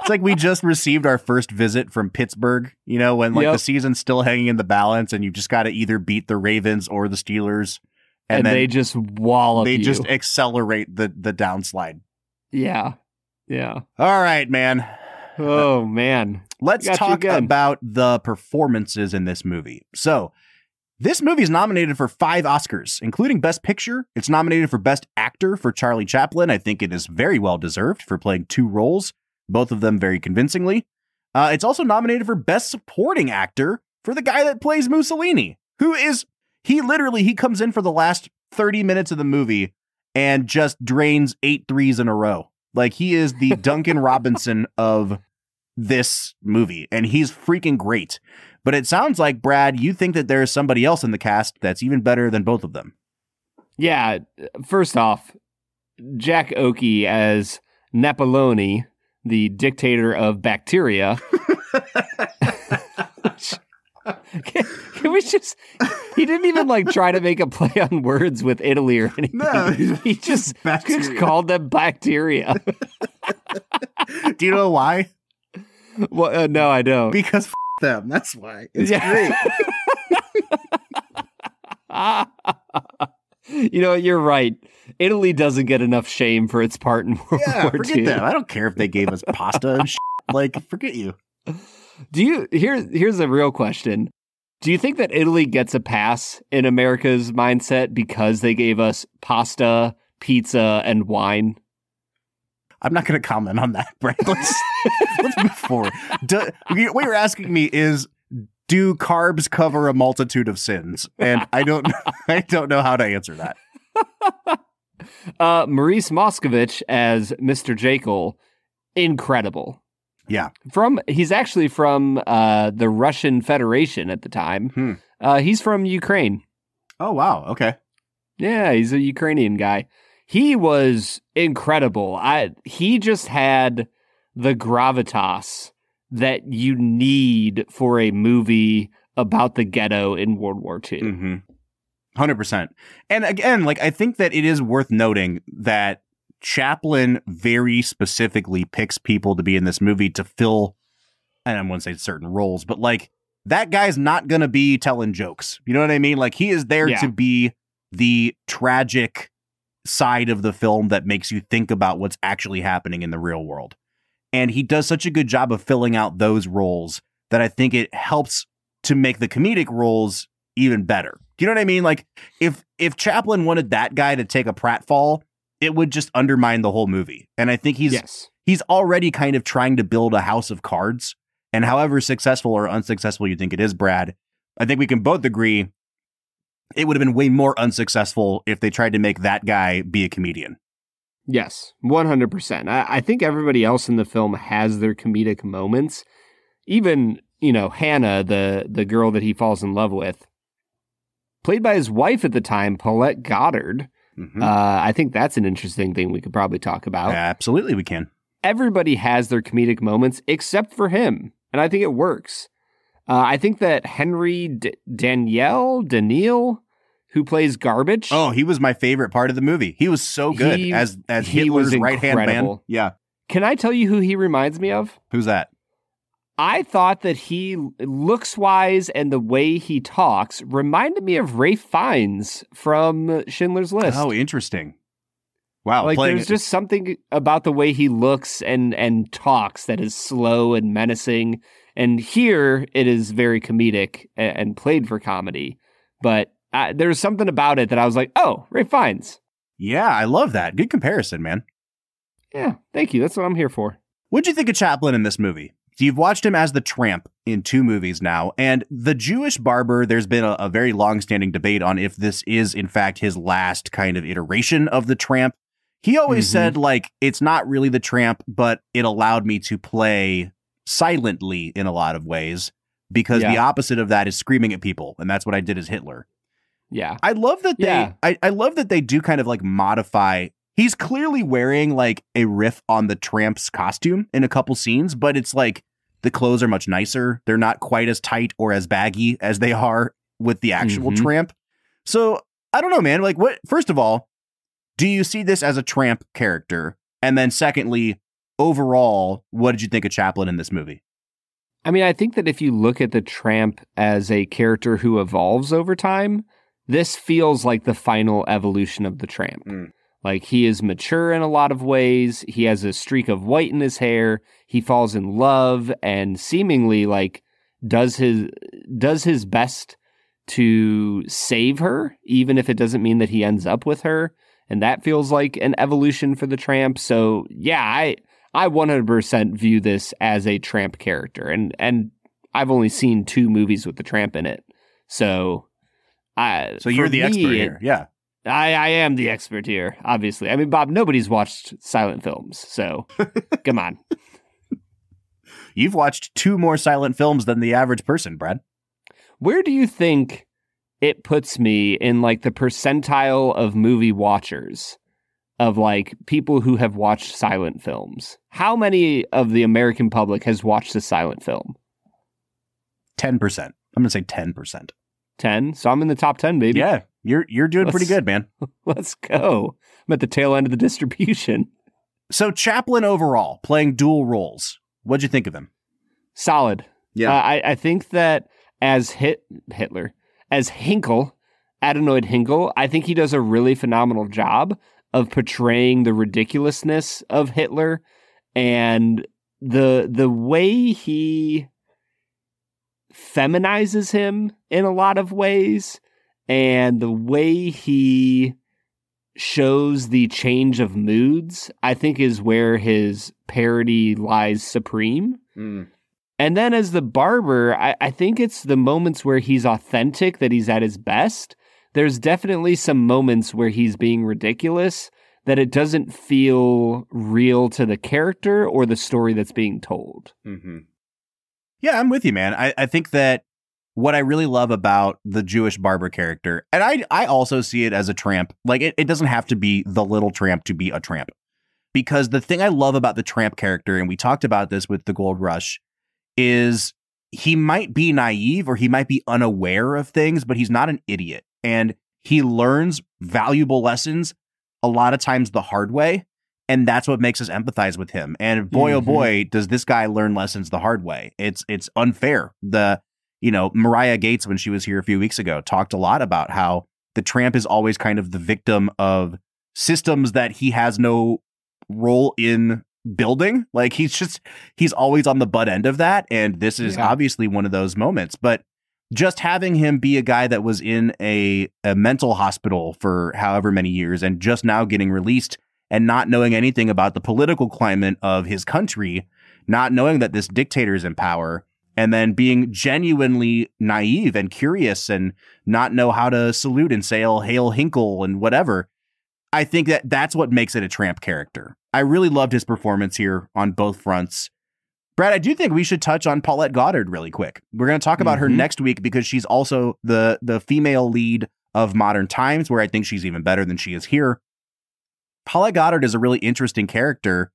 It's like we just received our first visit from Pittsburgh, you know, when like Yep. the season's still hanging in the balance and you just got to either beat the Ravens or the Steelers. And, And, then they just wallop they you. just accelerate the, the downslide. yeah. Yeah. All right, man. Oh, man. Let's talk about the performances in this movie. So, this movie is nominated for five Oscars, including Best Picture. It's nominated for Best Actor for Charlie Chaplin. I think it is very well deserved for playing two roles, both of them very convincingly. Uh, it's also nominated for Best Supporting Actor for the guy that plays Mussolini, who is he literally he comes in for the last 30 minutes of the movie and just drains eight threes in a row. Like he is the Duncan Robinson of this movie, and he's freaking great. But it sounds like, Brad, you think that there's somebody else in the cast that's even better than both of them. Yeah. First off, Jack Oakie as Napaloni, the dictator of bacteria. can, can we just? He didn't even like try to make a play on words with Italy or anything. No, he just, just called them bacteria. Do you know why? well, uh, no, I don't. Because them. That's why. It's Yeah. great. you know, you're right. Italy doesn't get enough shame for its part in World Yeah, War forget II. that. I don't care if they gave us pasta and shit. Like, forget you. Do you here here's a real question. Do you think that Italy gets a pass in America's mindset because they gave us pasta, pizza, and wine? I'm not going to comment on that, Brad. Let's, let's move forward. Do, what you're asking me is, do carbs cover a multitude of sins? And I don't, I don't know how to answer that. Uh Maurice Moscovitch as Mr. Jaeckel, incredible. Yeah. From he's actually from uh the Russian Federation at the time. Hmm. Uh he's from Ukraine. Oh wow. Okay. Yeah, he's a Ukrainian guy. He was incredible. I he just had the gravitas that you need for a movie about the ghetto in World War II. Mm-hmm. Hundred percent. And again, like I think that it is worth noting that Chaplin very specifically picks people to be in this movie to fill, and I wouldn't say certain roles, but like that guy's not gonna be telling jokes. You know what I mean? Like he is there Yeah. to be the tragic side of the film that makes you think about what's actually happening in the real world. And he does such a good job of filling out those roles that I think it helps to make the comedic roles even better. Do you know what I mean? Like if if Chaplin wanted that guy to take a pratfall, it would just undermine the whole movie. And I think he's yes. he's already kind of trying to build a house of cards. And however successful or unsuccessful you think it is, Brad, I think we can both agree it would have been way more unsuccessful if they tried to make that guy be a comedian. Yes, 100%. I, I think everybody else in the film has their comedic moments. Even, you know, Hannah, the, the girl that he falls in love with, played by his wife at the time, Paulette Goddard. Mhm. Uh, I think that's an interesting thing we could probably talk about. Absolutely, we can. Everybody has their comedic moments except for him, and I think it works. Uh, I think that Henry D- Danielle Daniel, who plays Garbitsch, Oh, he was my favorite part of the movie. He was so good He- as as he was Hitler's right hand man. Yeah, can I tell you who he reminds me of? who's that? I thought that he looks wise and the way he talks reminded me of Ralph Fiennes from Schindler's List. Oh, interesting. Wow, like there's just something about the way he looks and and talks that is slow and menacing. And here it is very comedic and, and played for comedy. But uh, there's something about it that I was like, oh, Ralph Fiennes. yeah, I love that. Good comparison, man. Yeah, thank you. That's what I'm here for. What'd you think of Chaplin in this movie? So you've watched him as the tramp in two movies now, and the Jewish barber. There's been a, a very long-standing debate on if this is in fact his last kind of iteration of the tramp. He always Mhm. said like it's not really the tramp, but it allowed me to play silently in a lot of ways because the opposite of that is screaming at people, and that's what I did as Hitler. Yeah. I love that they Yeah. I, I love that they do kind of like modify he's clearly wearing like a riff on the tramp's costume in a couple scenes, but it's like the clothes are much nicer. They're not quite as tight or as baggy as they are with the actual Mhm. tramp. So I don't know, man. Like what first of all, do you see this as a tramp character? And then secondly, overall, what did you think of Chaplin in this movie? I mean, I think that if you look at the tramp as a character who evolves over time, this feels like the final evolution of the tramp. Mm. Like he is mature in a lot of ways. He has a streak of white in his hair. He falls in love and seemingly like does his does his best to save her, even if it doesn't mean that he ends up with her. And that feels like an evolution for the tramp. So yeah, I I 100% view this as a tramp character, and and I've only seen two movies with the tramp in it, so I. So you're the expert here. Yeah. I I am the expert here, obviously. I mean, Bob, nobody's watched silent films, so come on. You've watched two more silent films than the average person, Brad. Where do you think it puts me in like the percentile of movie watchers? Of like people who have watched silent films. How many of the American public has watched a silent film? 10%. I'm going to say 10%. 10. So I'm in the top 10, baby. Yeah, you're you're doing pretty Let's- good, man. Let's go. I'm at the tail end of the distribution. So Chaplin overall playing dual roles. What'd you think of him? Solid. Yeah. Uh, I, I think that as Hit Hitler, as Hynkel, Adenoid Hynkel, I think he does a really phenomenal job of portraying the ridiculousness of Hitler and the the way he feminizes him in a lot of ways and the way he shows the change of moods i think is where his parody lies supreme hmm. and then as the barber, I, I think it's the moments where he's authentic that he's at his best. There's definitely some moments where he's being ridiculous that it doesn't feel real to the character or the story that's being told. Mm-hmm. Yeah, I'm with you, man. I, I think that what I really love about the Jewish barber character, and I I also see it as a tramp. Like it, it doesn't have to be the little tramp to be a tramp. Because the thing I love about the tramp character, and we talked about this with the Gold Rush, is he might be naive or he might be unaware of things, but he's not an idiot. And he learns valuable lessons a lot of times the hard way. And that's what makes us empathize with him. And boy, oh Mhm. boy, does this guy learn lessons the hard way. It's it's unfair. The you know, Mariah Gates, when she was here a few weeks ago, talked a lot about how the tramp is always kind of the victim of systems that he has no role in building. Like he's just he's always on the butt end of that. And this is Yeah. obviously one of those moments. But just having him be a guy that was in a, a mental hospital for however many years and just now getting released and not knowing anything about the political climate of his country, not knowing that this dictator is in power, and then being genuinely naive and curious and not know how to salute and say, oh, Hail Hynkel and whatever. I think that that's what makes it a tramp character. I really loved his performance here on both fronts. Brad, I do think we should touch on Paulette Goddard really quick. We're going to talk about her Mhm. next week because she's also the the female lead of Modern Times, where I think she's even better than she is here. Paulette Goddard is a really interesting character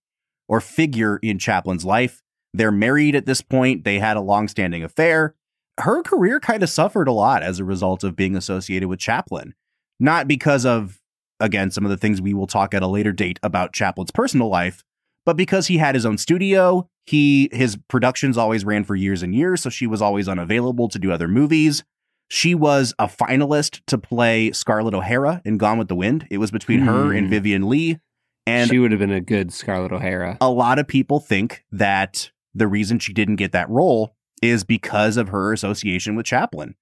or figure in Chaplin's life. They're married at this point. They had a long-standing affair. Her career kind of suffered a lot as a result of being associated with Chaplin. Not because of, again, some of the things we will talk at a later date about Chaplin's personal life, but because he had his own studio, he his productions always ran for years and years, so she was always unavailable to do other movies. She was a finalist to play Scarlett O'Hara in Gone with the Wind. It was between her and Hmm. Vivien Leigh. And she would have been a good Scarlett O'Hara. a lot of people think that the reason she didn't get that role is because of her association with Chaplin.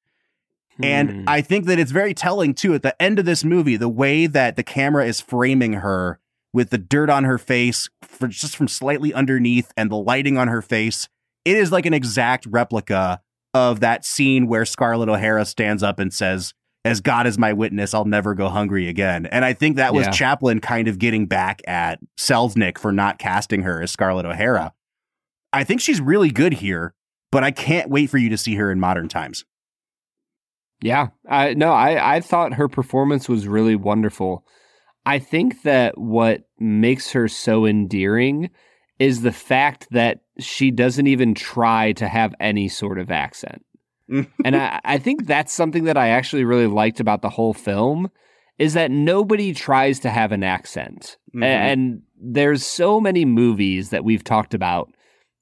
Hmm. And I think that it's very telling too at the end of this movie, the way that the camera is framing her with the dirt on her face for just from slightly underneath and the lighting on her face. It is like an exact replica of that scene where Scarlett O'Hara stands up and says, as God is my witness, I'll never go hungry again. And I think that was Yeah. Chaplin kind of getting back at Selznick for not casting her as Scarlett O'Hara. I think she's really good here, but I can't wait for you to see her in modern times. Yeah, I no, I I thought her performance was really wonderful. I think that what makes her so endearing is the fact that she doesn't even try to have any sort of accent. and I, I think that's something that I actually really liked about the whole film is that nobody tries to have an accent. Mhm. And there's so many movies that we've talked about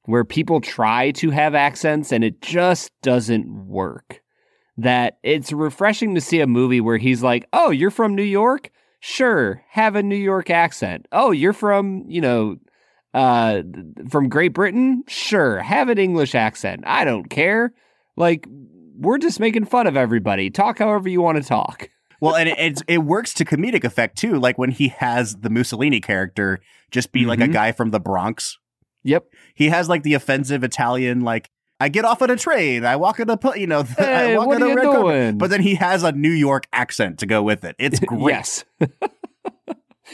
where people try to have accents and it just doesn't work. That it's refreshing to see a movie where he's like, "Oh, you're from New York? Sure, have a New York accent. Oh, you're from, you know, uh from Great Britain? Sure, have an English accent. I don't care. Like we're just making fun of everybody. Talk however you want to talk." well, and it, it's, it works to comedic effect too. Like when he has the Mussolini character just be like a Mhm. guy from the Bronx. Yep. He has like the offensive Italian, like, I get off on a train, I walk in a, you know, I Hey, walk what in are a red carpet. But then he has a New York accent to go with it. It's great. Yes.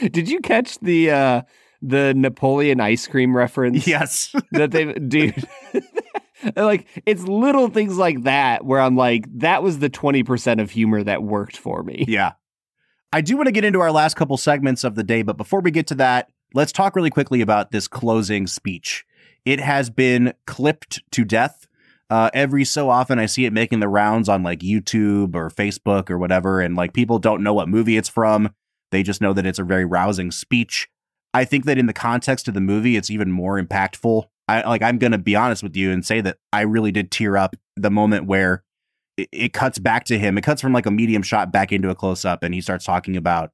Did you catch the uh the Napoleon ice cream reference? Yes. That they dude like it's little things like that where I'm like that was the 20% of humor that worked for me. Yeah. I do want to get into our last couple segments of the day, but before we get to that, let's talk really quickly about this closing speech. It has been clipped to death. Uh, every so often, I see it making the rounds on like YouTube or Facebook or whatever, and like people don't know what movie it's from. They just know that it's a very rousing speech. I think that in the context of the movie, it's even more impactful. I like. I'm gonna be honest with you and say that I really did tear up the moment where it, it cuts back to him. It cuts from like a medium shot back into a close up, and he starts talking about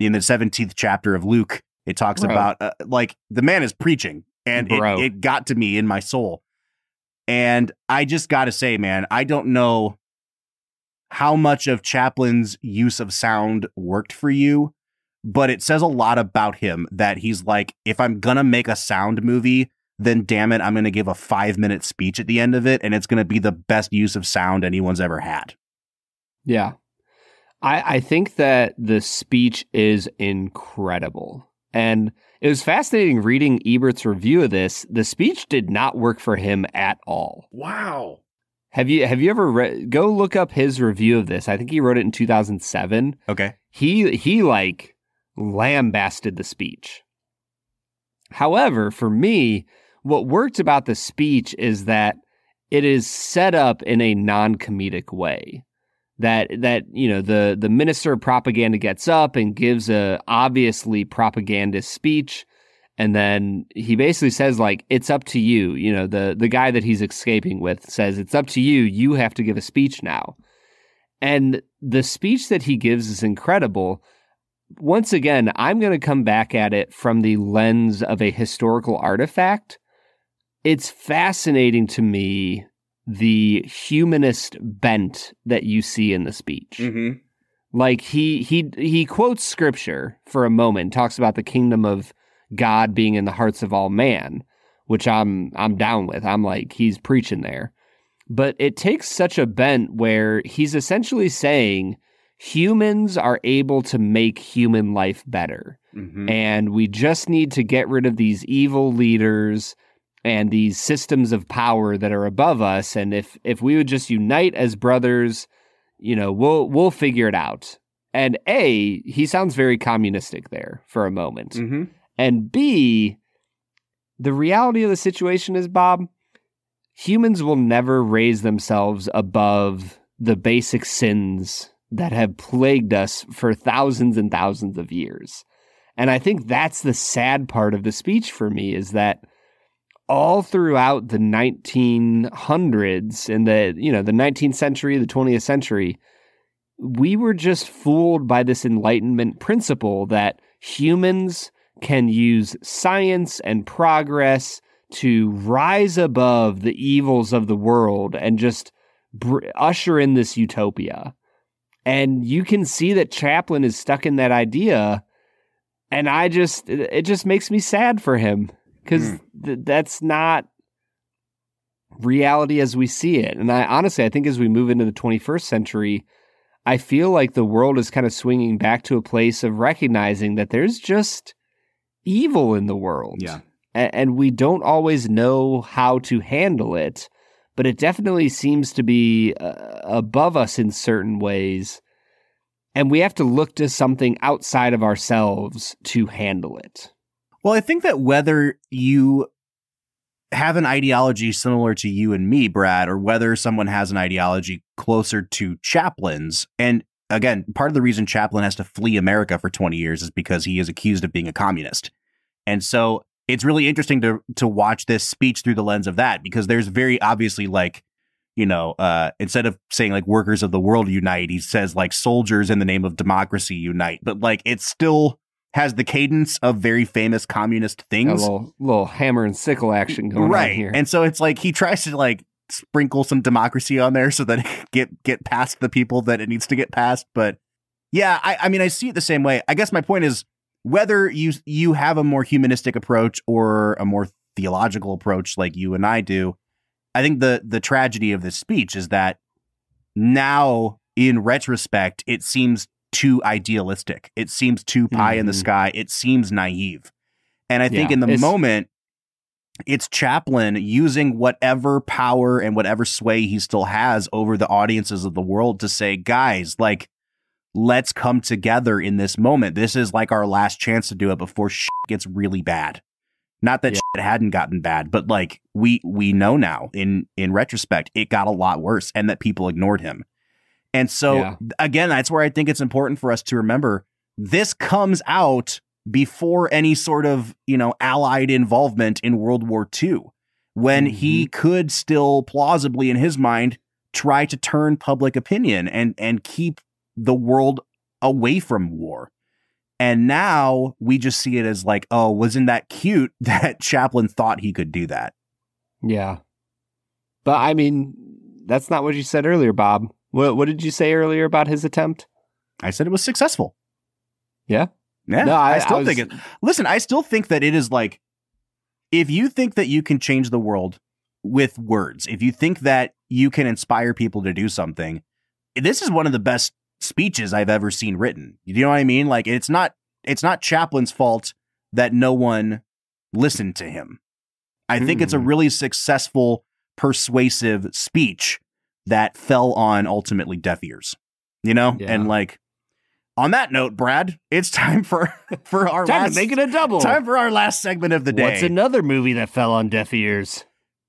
in the 17th chapter of Luke. It talks Bro. about uh, like the man is preaching, and it, it got to me in my soul. And I just got to say, man, I don't know how much of Chaplin's use of sound worked for you, but it says a lot about him that he's like, if I'm gonna make a sound movie, then damn it, I'm gonna give a five minute speech at the end of it, and it's gonna be the best use of sound anyone's ever had. Yeah. I I think that the speech is incredible. And it was fascinating reading Ebert's review of this. The speech did not work for him at all. Wow. Have you have you ever read go look up his review of this? I think he wrote it in 2007. Okay. He he like lambasted the speech. However, for me, what worked about the speech is that it is set up in a non-comedic way. That that you know the the minister of propaganda gets up and gives a obviously propagandist speech. And then he basically says like it's up to you. You know the the guy that he's escaping with says it's up to you. You have to give a speech now. And the speech that he gives is incredible. Once again i'm going to come back at it from the lens of a historical artifact. It's fascinating to me the humanist bent that you see in the speech Mm-hmm. like he he he quotes scripture for a moment talks about the kingdom of god being in the hearts of all man which i'm i'm down with i'm like he's preaching there but it takes such a bent where he's essentially saying humans are able to make human life better Mm-hmm. and we just need to get rid of these evil leaders and these systems of power that are above us. And if if we would just unite as brothers you know we'll we'll figure it out. And a he sounds very communistic there for a moment. Mm-hmm. and b the reality of the situation is bob humans will never raise themselves above the basic sins that have plagued us for thousands and thousands of years. And I think that's the sad part of the speech for me is that all throughout the 1900s and the you know the 19th century, the 20th century, we were just fooled by this enlightenment principle that humans can use science and progress to rise above the evils of the world and just br- usher in this utopia. And you can see that Chaplin is stuck in that idea and I just it it just makes me sad for him because Hmm. th- that's not reality as we see it. And I honestly, I think as we move into the 21st century, I feel like the world is kind of swinging back to a place of recognizing that there's just evil in the world. Yeah. A- and we don't always know how to handle it, but it definitely seems to be uh, above us in certain ways. And we have to look to something outside of ourselves to handle it. Well, I think that whether you have an ideology similar to you and me, Brad, or whether someone has an ideology closer to Chaplin's, and again, part of the reason Chaplin has to flee America for 20 years is because he is accused of being a communist. And so it's really interesting to to watch this speech through the lens of that because there's very obviously like you know, uh, instead of saying like workers of the world unite, he says like soldiers in the name of democracy unite. But like it's still has the cadence of very famous communist A things. little, little hammer and sickle action going right. on here. And so it's like he tries to like sprinkle some democracy on there so that it can get get past the people that it needs to get past. But yeah, I, I mean I see it the same way. I guess my point is whether you you have a more humanistic approach or a more theological approach like you and I do, I think the the tragedy of this speech is that now in retrospect it seems too idealistic. It seems too pie in the Mhm. sky. It seems naive. And I think Yeah, in the it's- moment it's Chaplin using whatever power and whatever sway he still has over the audiences of the world to say, guys, like, let's come together in this moment. This is like our last chance to do it before shit gets really bad. Not that Yeah. shit hadn't gotten bad, but like we we know now in in retrospect it got a lot worse and that people ignored him. And so Yeah. again, that's where I think it's important for us to remember this comes out before any sort of, you know, allied involvement in World War II, when he mm-hmm. could still plausibly in his mind try to turn public opinion and and keep the world away from war. And now we just see it as like, oh, wasn't that cute that Chaplin thought he could do that? Yeah. But I mean, that's not what you said earlier, Bob. What what did you say earlier about his attempt? I said it was successful. Yeah. Yeah. No, I, I- still I was- think it. Listen, I still think that it is like if you think that you can change the world with words, if you think that you can inspire people to do something, this is one of the best speeches I've ever seen written. You know what I mean? Like it's not it's not Chaplin's fault that no one listened to him. I think it's a Hmm. really successful, persuasive speech that fell on ultimately deaf ears. You know? Yeah. And like on that note, Brad, it's time for for our Time last to make it a double. time for our last segment of the day. What's another movie that fell on deaf ears?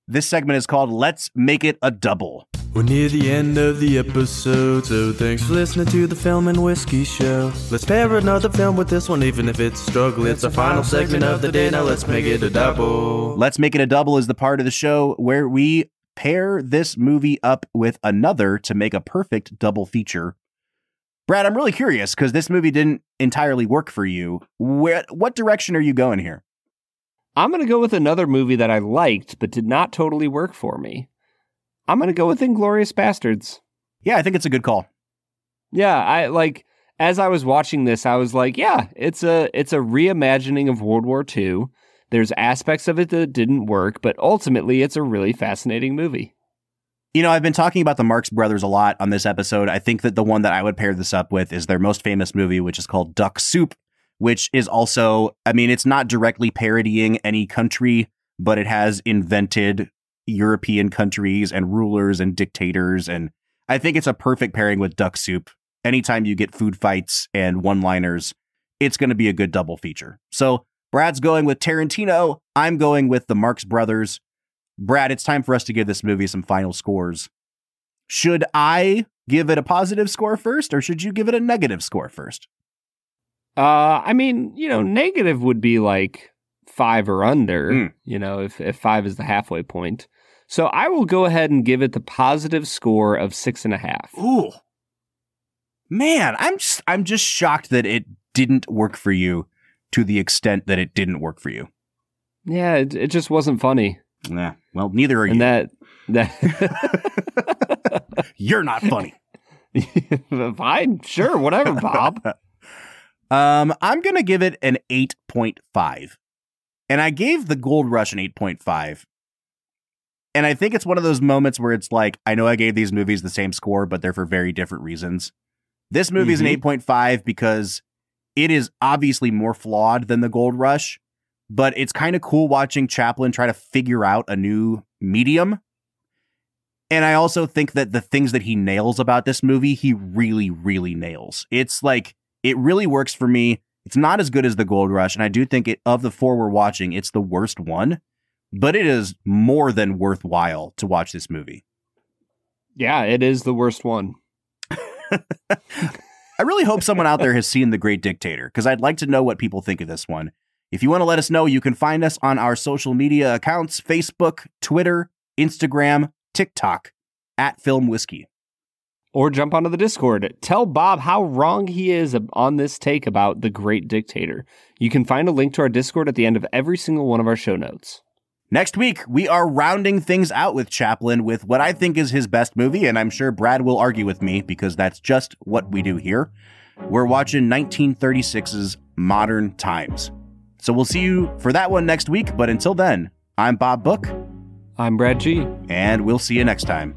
This segment is called Let's Make It a Double. We're near the end of the episode, so thanks for listening to the Film and Whiskey Show. Let's pair another film with this one, even if it's struggling. It's our final segment of the day, now let's make it a double. Let's Make It a Double is the part of the show where we pair this movie up with another to make a perfect double feature. Brad, I'm really curious because this movie didn't entirely work for you. Where what direction are you going here? I'm going to go with another movie that I liked but did not totally work for me. I'm going to go with Inglourious Basterds. Yeah, I think it's a good call. Yeah, I like as I was watching this, I was like, yeah, it's a it's a reimagining of World War II. There's aspects of it that didn't work, but ultimately it's a really fascinating movie. You know, I've been talking about the Marx Brothers a lot on this episode. I think that the one that I would pair this up with is their most famous movie, which is called Duck Soup, which is also, I mean, it's not directly parodying any country, but it has invented European countries and rulers and dictators. And I think it's a perfect pairing with Duck Soup. Anytime you get food fights and one liners, it's going to be a good double feature. So Brad's going with Tarantino. I'm going with the Marx Brothers. Brad, it's time for us to give this movie some final scores. Should I give it a positive score first, or should you give it a negative score first? Uh, I mean, you know, negative would be like five or under. Mm. You know, if if five is the halfway point. So I will go ahead and give it the positive score of six and a half. Ooh, man, I'm just I'm just shocked that it didn't work for you to the extent that it didn't work for you. Yeah, it, it just wasn't funny, Yeah, well, neither are you. that that You're not funny. fine, sure, whatever, Bob. Um, I'm gonna give it an 8.5. And I gave the Gold Rush an 8.5. And I think it's one of those moments where it's like, I know I gave these movies the same score, but they're for very different reasons. This movie is an Mhm. 8.5 because it is obviously more flawed than The Gold Rush, but it's kind of cool watching Chaplin try to figure out a new medium. And I also think that the things that he nails about this movie, he really, really nails. It's like, it really works for me. It's not as good as The Gold Rush, and I do think it, of the four we're watching, it's the worst one, but it is more than worthwhile to watch this movie. Yeah, it is the worst one. I really hope someone out there has seen The Great Dictator because I'd like to know what people think of this one. If you want to let us know, you can find us on our social media accounts Facebook, Twitter, Instagram, TikTok at Film Whiskey. Or jump onto the Discord. Tell Bob how wrong he is on this take about the great dictator. You can find a link to our Discord at the end of every single one of our show notes. Next week, we are rounding things out with Chaplin with what I think is his best movie, and I'm sure Brad will argue with me because that's just what we do here. We're watching 1936's Modern Times. So we'll see you for that one next week, but until then, I'm Bob Book, I'm Brad G. and we'll see you next time.